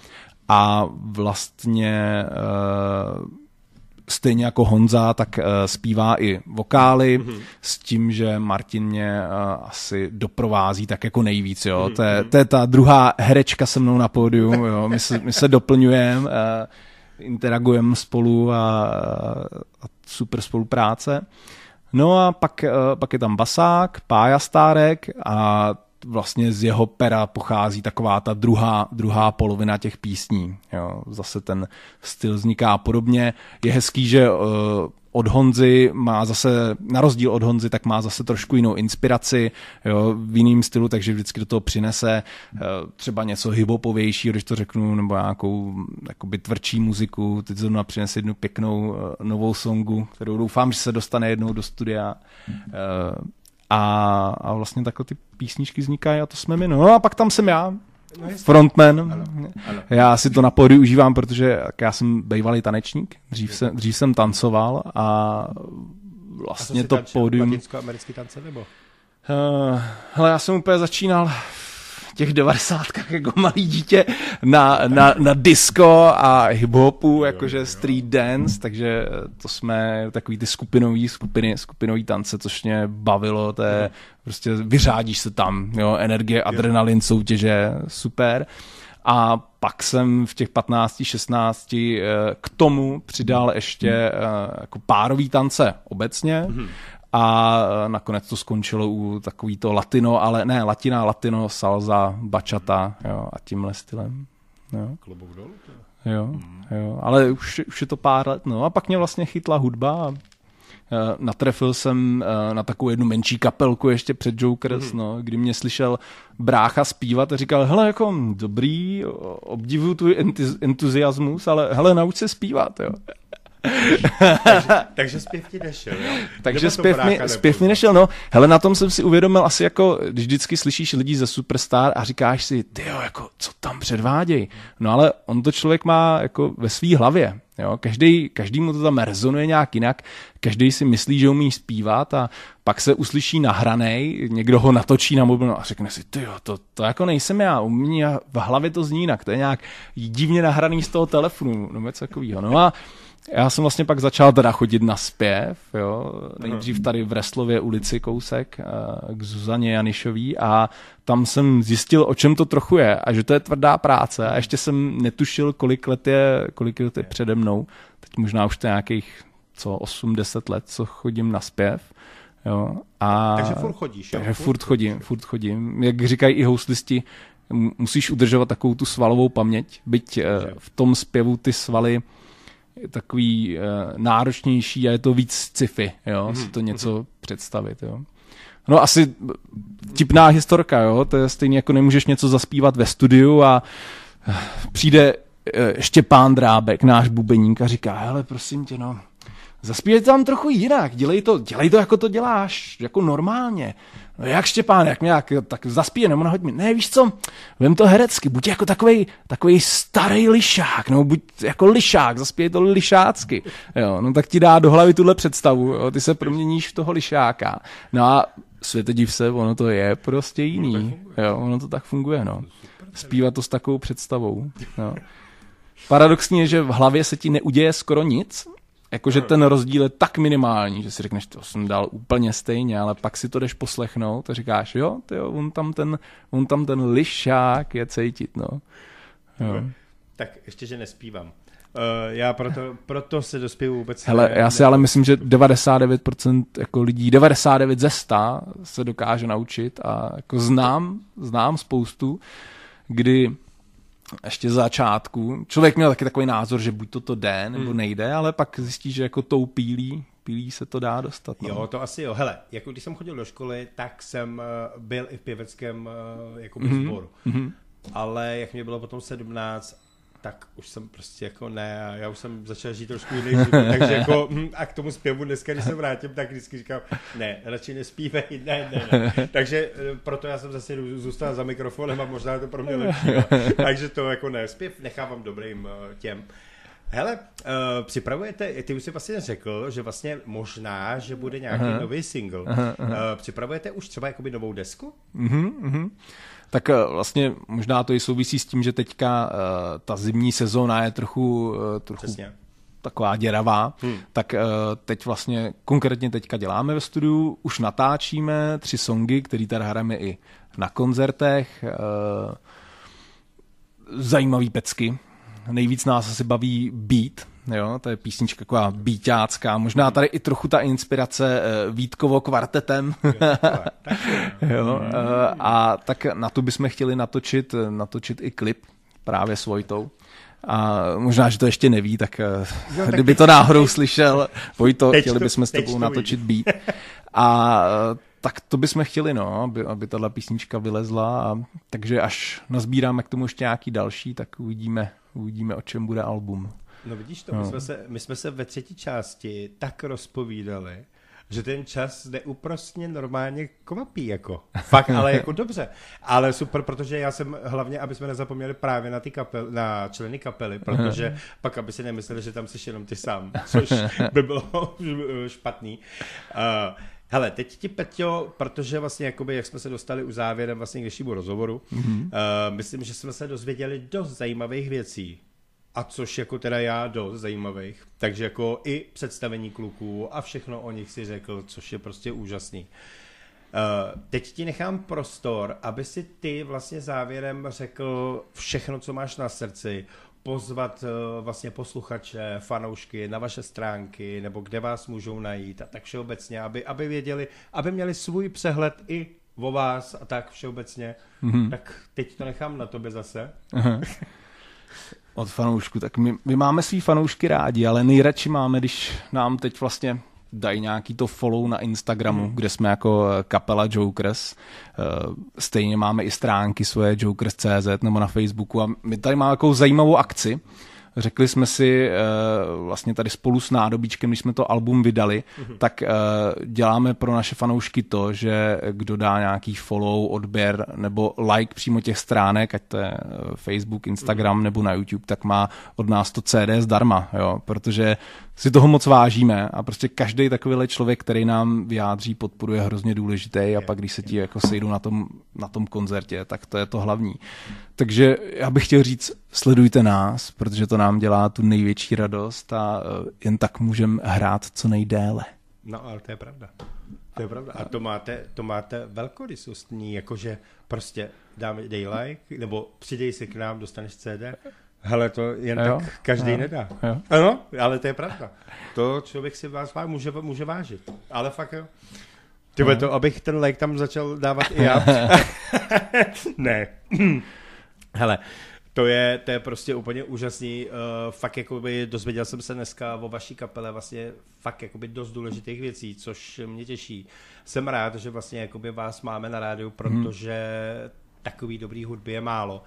Speaker 2: a vlastně uh, stejně jako Honza, tak uh, zpívá i vokály mm-hmm. s tím, že Martin mě uh, asi doprovází tak jako nejvíc, jo. Mm-hmm. To, je, to je ta druhá herečka se mnou na pódiu, jo. My se, my se doplňujeme, interagujeme spolu a, a super spolupráce. No a pak, uh, pak je tam Basák, Pája Stárek a vlastně z jeho pera pochází taková ta druhá, druhá polovina těch písní. Jo. Zase ten styl vzniká podobně. Je hezký, že uh, od Honzy má zase, na rozdíl od Honzy, tak má zase trošku jinou inspiraci jo, v jiném stylu, takže vždycky do toho přinese uh, třeba něco hiphopovějšího, když to řeknu, nebo nějakou jakoby tvrdší muziku. Teď zrovna přinese jednu pěknou uh, novou songu, kterou doufám, že se dostane jednou do studia. Uh, a, a vlastně takhle ty písničky vznikají a to jsme my. No a pak tam jsem já, frontman. Ano, ano. Já si to na pódiu užívám, protože já jsem bývalý tanečník, dřív jsem, dřív jsem tancoval a vlastně a to pódium...
Speaker 7: americký tance nebo?
Speaker 2: Uh, hele, já jsem úplně začínal těch devadesátkách jako malý dítě na, na, na disco a hip-hopu, jakože street dance, takže to jsme takový ty skupinový, skupiny, skupinový tance, což mě bavilo, to je prostě vyřádíš se tam, jo, energie, adrenalin, soutěže, super. A pak jsem v těch 15, 16 eh, k tomu přidal ještě eh, jako párový tance obecně. Mm-hmm a e, nakonec to skončilo u takový to latino, ale ne, latina, latino, salsa, bachata, jo, a tímhle stylem. Jo.
Speaker 7: Klobouk dolů.
Speaker 2: Jo, hmm. jo, ale už, už je to pár let, no a pak mě vlastně chytla hudba a uh, natrefil jsem uh, na takovou jednu menší kapelku ještě před Jokers, hmm. no, kdy mě slyšel brácha zpívat a říkal, hele, jako dobrý, obdivuju tvůj entuziasmus, ale hele, nauč se zpívat, jo
Speaker 7: takže, takže zpěv ti nešel, jo?
Speaker 2: Takže zpěv mi, zpěv mi nešel, no. Hele, na tom jsem si uvědomil asi jako, když vždycky slyšíš lidi ze Superstar a říkáš si, ty jo, jako, co tam předvádějí. No ale on to člověk má jako ve své hlavě. Jo? Každý, každý mu to tam rezonuje nějak jinak, každý si myslí, že umí zpívat a pak se uslyší nahranej, někdo ho natočí na mobil a řekne si, ty jo, to, to jako nejsem já, u mě v hlavě to zní jinak, to je nějak divně nahraný z toho telefonu, no něco takového. No a já jsem vlastně pak začal teda chodit na zpěv, jo. Nejdřív tady v Reslově ulici kousek eh, k Zuzaně Janišový a tam jsem zjistil, o čem to trochu je a že to je tvrdá práce a ještě jsem netušil, kolik let je, kolik let je přede mnou. Teď možná už to je nějakých co 8-10 let, co chodím na zpěv. Jo. A,
Speaker 7: takže furt chodíš,
Speaker 2: jo? Takže furt, furt chodím, furt chodím. Jak říkají i houstlisti, musíš udržovat takovou tu svalovou paměť, byť eh, v tom zpěvu ty svaly takový uh, náročnější a je to víc sci-fi, jo, mm-hmm. si to něco mm-hmm. představit, jo. No asi tipná historka, jo, to je stejně jako nemůžeš něco zaspívat ve studiu a eh, přijde uh, Štěpán Drábek, náš bubeník a říká, hele, prosím tě, no, zaspívej tam trochu jinak, dělej to, dělej to, jako to děláš, jako normálně. No jak Štěpán, jak mě, jak, tak zaspíje, nebo nahoď mi. Ne, víš co, vem to herecky, buď jako takový takový starý lišák, nebo buď jako lišák, zaspíje to lišácky. Jo, no tak ti dá do hlavy tuhle představu, jo, ty se proměníš v toho lišáka. No a světe div se, ono to je prostě jiný. Jo, ono to tak funguje, no. Zpívat to s takovou představou. Jo. Paradoxní je, že v hlavě se ti neuděje skoro nic, jakože ten rozdíl je tak minimální, že si řekneš, to jsem dal úplně stejně, ale pak si to jdeš poslechnout a říkáš, jo, tyjo, on, tam ten, on tam ten lišák je cítit, no. Jo.
Speaker 7: Tak ještě, že nespívám. Uh, já proto, proto se do zpěvu vůbec...
Speaker 2: Hele,
Speaker 7: ne,
Speaker 2: já si ale myslím, že 99% jako lidí, 99 ze 100 se dokáže naučit a jako znám, znám spoustu, kdy ještě z začátku, člověk měl taky takový názor, že buď to to jde, nebo
Speaker 7: Hmm.
Speaker 2: nejde, ale pak zjistí, že jako tou pílí, pílí se to dá dostat. No.
Speaker 7: Jo, to asi jo. Hele, jako když jsem chodil do školy, tak jsem uh, byl i v pěveckém jako
Speaker 2: Mhm.
Speaker 7: sboru. Ale jak mě bylo potom 17, tak už jsem prostě jako ne, a já už jsem začal žít trošku jiný život, takže jako hm, a k tomu zpěvu dneska, když se vrátím, tak vždycky říkám, ne, radši nespívej, ne, ne, ne. Takže eh, proto já jsem zase zůstal za mikrofonem a možná je to pro mě lepší. takže to jako ne, zpěv nechávám dobrým eh, těm. Hele, uh, připravujete, ty už jsi vlastně řekl, že vlastně možná, že bude nějaký
Speaker 2: Aha.
Speaker 7: nový single. Uh, připravujete už třeba jakoby novou desku?
Speaker 2: Mhm, mhm. Tak eh, vlastně možná to i souvisí s tím, že teďka uh, ta zimní sezóna je trochu, uh, trochu
Speaker 7: Přesně.
Speaker 2: taková děravá, hmm. tak teď vlastně konkrétně teďka děláme ve studiu, už natáčíme tři songy, které tady hrajeme i na koncertech. Zajímavý pecky. Nejvíc nás asi baví Beat, jo, to je písnička taková beatácká, možná tady i trochu ta inspirace uh, Vítkovo kvartetem. jo, uh, a tak na tu bychom chtěli natočit, natočit i klip právě s Vojtou. A možná, že to ještě neví, tak, no, kdyby to náhodou slyšel, Vojto,
Speaker 7: Teď
Speaker 2: chtěli bychom s tebou
Speaker 7: to
Speaker 2: natočit beat. A eh, tak to bychom chtěli, no, aby, aby tahle písnička vylezla. A, takže až nazbíráme k tomu ještě nějaký další, tak uvidíme, uvidíme, o čem bude album.
Speaker 7: No vidíš to, my jsme, se, my jsme se ve třetí části tak rozpovídali, že ten čas neúprostně normálně kvapí, jako. Fakt, ale jako dobře. Ale super, protože já jsem hlavně, aby jsme nezapomněli právě na ty kapel, na členy kapely, protože pak, aby si nemysleli, že tam jsi jenom ty sám, což by bylo špatný. Uh, Hele, teď ti, Peťo, protože vlastně, jakoby, jak jsme se dostali u závěrem vlastně k dnešnímu rozhovoru, mm-hmm. uh, myslím, že jsme se dozvěděli dost zajímavých věcí. A což jako teda já dost zajímavých. Takže jako i představení kluků a všechno o nich si řekl, což je prostě úžasný. Uh, teď ti nechám prostor, aby si ty vlastně závěrem řekl všechno, co máš na srdci, pozvat uh, vlastně posluchače, fanoušky na vaše stránky, nebo kde vás můžou najít a tak všeobecně, aby, aby věděli, aby měli svůj přehled i o vás a tak všeobecně. Mm-hmm. Tak teď to nechám na tobě zase.
Speaker 2: Od fanoušku, tak my, my máme svý fanoušky rádi, ale nejradši máme, když nám teď vlastně dají nějaký to follow na Instagramu, kde jsme jako eh, kapela Jokers. Eh, Stejně máme i stránky svoje jokers.cz nebo na Facebooku a my tady máme takovou zajímavou akci. Řekli jsme si eh, vlastně tady spolu s Nádobíčkem, když jsme to album vydali, tak eh, děláme pro naše fanoušky to, že kdo dá nějaký follow, odběr nebo like přímo těch stránek, ať to je eh, Facebook, Instagram nebo na YouTube, tak má od nás to CD zdarma, jo, protože si toho moc vážíme a prostě každý takovýhle člověk, který nám vyjádří podporu, je hrozně důležitý a pak, když se ti jako sejdou na tom, na tom koncertě, tak to je to hlavní. Takže já bych chtěl říct, sledujte nás, protože to nám dělá tu největší radost a eh, jen tak můžeme hrát co nejdéle.
Speaker 7: No, ale to je pravda. To je pravda. A to máte, to máte velkorysostní, jakože prostě dáme, dej like, nebo přidej se k nám, dostaneš CD. Hele, to jen
Speaker 2: Jo,
Speaker 7: tak každý
Speaker 2: jo,
Speaker 7: nedá.
Speaker 2: jo.
Speaker 7: Ano, ale to je pravda. To člověk si vás vá- může, může vážit. Ale fakt jo. Ty no. to, abych ten like tam začal dávat i já. ne. Hele, to je, to je prostě úplně úžasný. Uh, fakt jakoby dozvěděl jsem se dneska o vaší kapele vlastně fakt jakoby dost důležitých věcí, což mě těší. Jsem rád, že vlastně jakoby vás máme na rádiu, protože takový dobrý hudby je málo.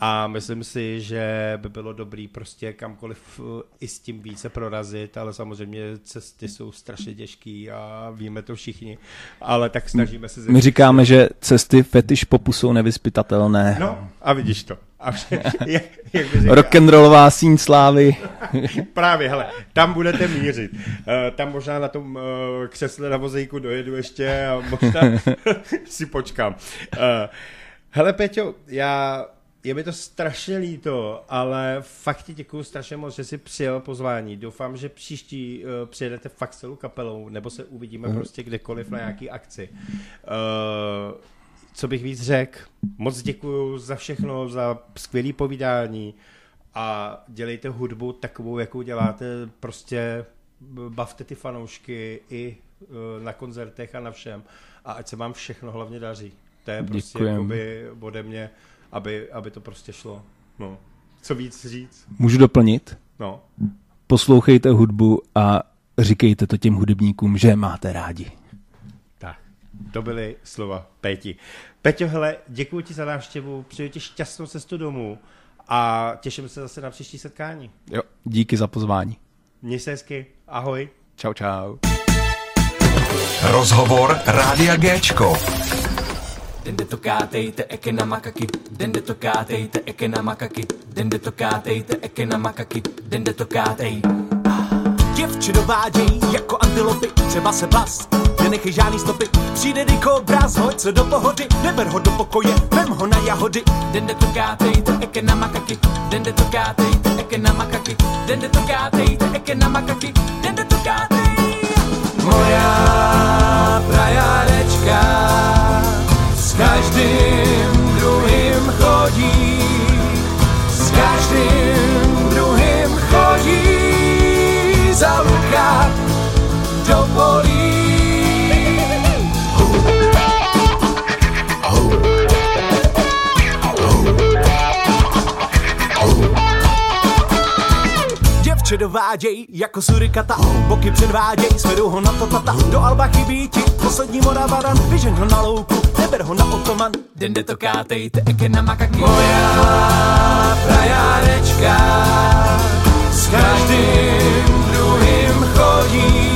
Speaker 7: A myslím si, že by bylo dobrý prostě kamkoliv eh, i s tím více prorazit, ale samozřejmě cesty jsou strašně těžký a víme to všichni, ale tak snažíme se...
Speaker 2: My říkáme, že cesty fetiš popu jsou nevyspytatelné.
Speaker 7: No, a vidíš to. A vše, jak, jak
Speaker 2: Rock'n'rollová síň slávy.
Speaker 7: Právě, hele, tam budete mířit. Uh, tam možná na tom uh, křesle na vozejku dojedu ještě a možná si počkám. Uh, hele, Peťo, já, je mi to strašně líto, ale fakt ti děkuju strašně moc, že jsi přijel pozvání. Doufám, že příští uh, přijedete fakt s celou kapelou, nebo se uvidíme
Speaker 2: Mhm.
Speaker 7: prostě kdekoliv na nějaký akci. Uh, co bych víc řekl, moc děkuju za všechno, za skvělé povídání a dělejte hudbu takovou, jakou děláte, prostě bavte ty fanoušky i eh, na koncertech a na všem a ať se vám všechno hlavně daří. To je prostě
Speaker 2: Děkujem.
Speaker 7: jakoby ode mě, aby, aby to prostě šlo. No. Co víc říct?
Speaker 2: Můžu doplnit?
Speaker 7: No.
Speaker 2: Poslouchejte hudbu a říkejte to těm hudebníkům, že je máte rádi.
Speaker 7: Tak, to byly slova Péti. Peťo, hele, děkuji ti za návštěvu, přeju ti šťastnou cestu domů a těším se zase na příští setkání.
Speaker 2: Jo, díky za pozvání.
Speaker 7: Měj se hezky, ahoj.
Speaker 2: Čau, čau.
Speaker 1: Rozhovor Rádia Géčko.
Speaker 9: Dende to kátejte eke na makaki, dende to kátejte eke na makaki, dende to kátejte eke na makaki, dende to kátej. Děvče dováděj jako antilopy, třeba se blas, nenechej žádný stopy. Přijde dyko obraz, hoď se do pohody, neber ho do pokoje, vem ho na jahody. Dende to kátejte eke na makaki, dende to kátejte eke na makaki, dende to kátejte eke na makaki, dende to kátej. Moja prajárečka s každým druhým chodí, s každým druhým chodí za luka do polí. Dováděj jako surikata, boky předváděj, svedou ho na to tata. Do alba chybí ti poslední moravaran, vyžen ho na louku, neber ho na otoman. Dende to kátejte, eke na makaki. Moja prajárečka s každým druhým chodí,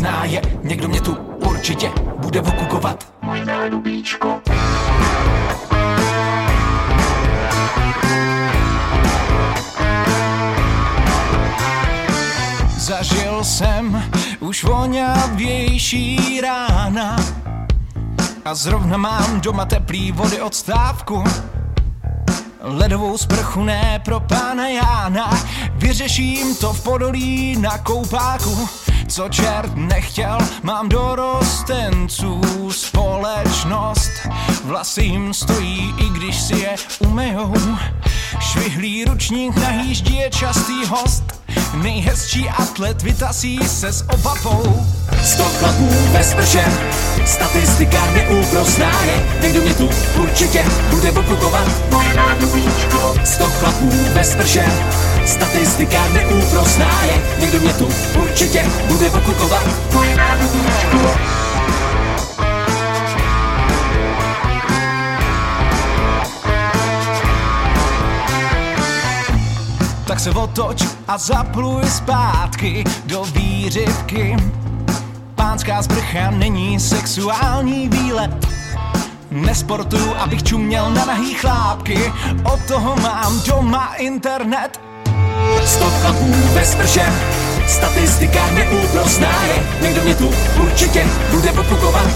Speaker 9: neúprosná je, někdo mě tu určitě bude okukovat. Zažil jsem už voňavější rána a zrovna mám doma teplý vody od stávku. Ledovou sprchu ne pro pána Jána, vyřeším to v podolí na koupáku. Co čert nechtěl, mám dorostenců společnost. Vlasy jim stojí, i když si je umejou. Švihlý ručník na hýždí je častý host. Nejhezčí atlet vytasí se s obavou. Sto chlapů ve sprše, statistika neúprosná je. Někdo mě tu určitě bude okukovat. Sto chlapů ve sprše, Statistika neúprosná je, někdo mě tu určitě bude okukovat. Tak se otoč a zapluj zpátky do výřivky. Pánská sprcha není sexuální výlet. Nesportuju, abych čuměl na nahý chlápky, od toho mám doma internet. Sto chlapů ve sprše, statistika neúprosná je, někdo mě tu určitě bude popukovat.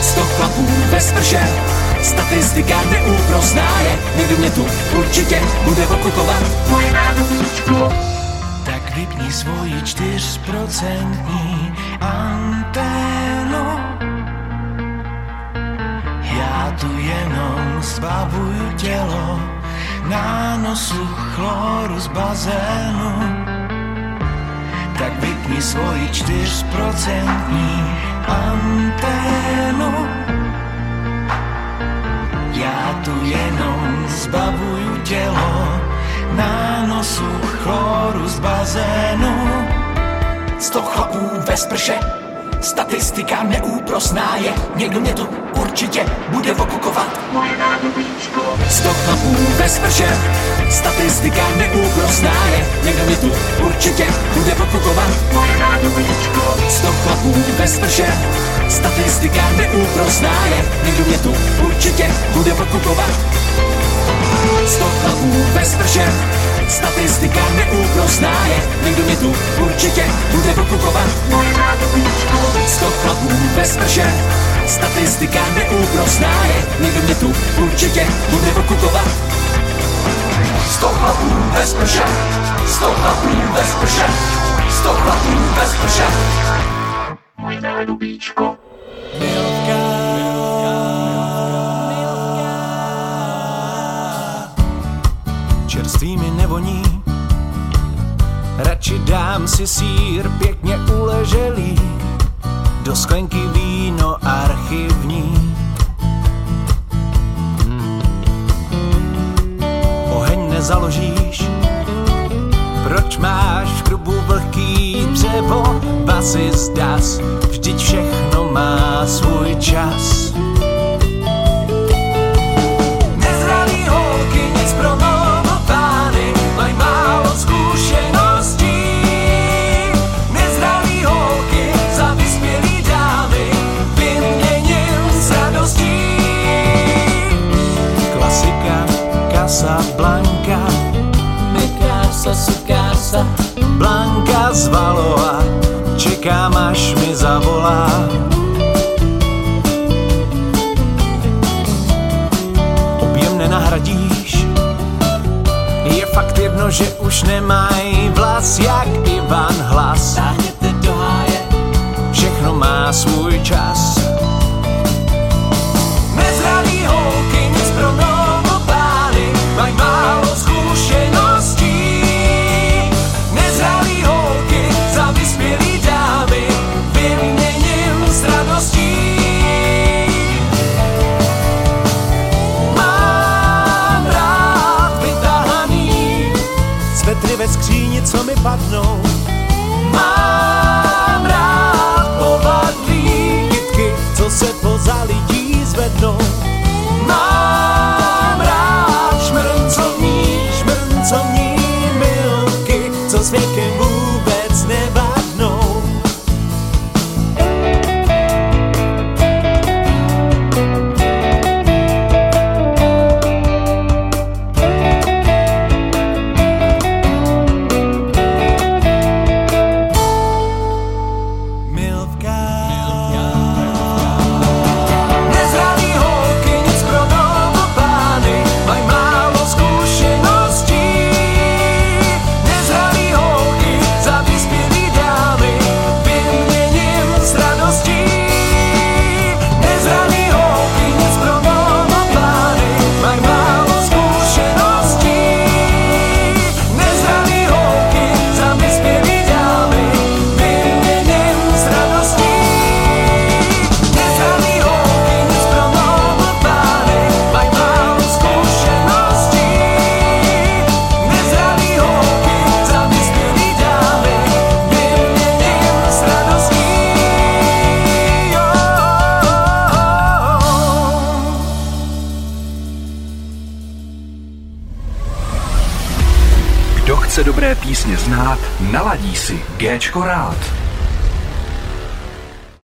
Speaker 9: Sto chlapů ve sprše, statistika neúprosná je, někdo mě tu určitě bude popukovat. Tak vypni svoji čtyřprocentní anténu. Já tu jenom zbavuju tělo na nosu chloru z bazénu. Tak vypni svoji čtyřprocentní anténu. Já tu jenom zbavuju tělo na nosu chloru z bazénu. Sto chlapů ve sprše, statistika neúprosná je, někdo mě tu určitě bude okukovat. Sto chlapů ve sprše, statistika neúprosná je, někdo mě tu určitě bude okukovat. Sto chlapů ve sprše, statistika neúprosná je, někdo mě tu určitě bude okukovat. Sto chlapů ve sprše, statistika neúprosná je, někdo mě tu určitě bude okukovat. Sto chlapů ve sprše, statistika neúprosná je, někdo mě tu určitě bude okukovat. Sto chlapů ve sprše, sto chlapů ve sprše, sto chlapů ve sprše. čerstvými nevoní. Radši dám si sír pěkně uleželý, do sklenky víno archivní. Oheň nezaložíš, proč máš v krubu vlhký dřevo, basy zdas, vždyť všechno má svůj čas. Blanka z Valova, čekám, až mi zavolá. objem nenahradíš. Je fakt jedno, že už nemají vlas jak Ivan hlas. Táhněte do háje, všechno má svůj čas. Ve skříni, co mi padnou
Speaker 1: Géčko rád.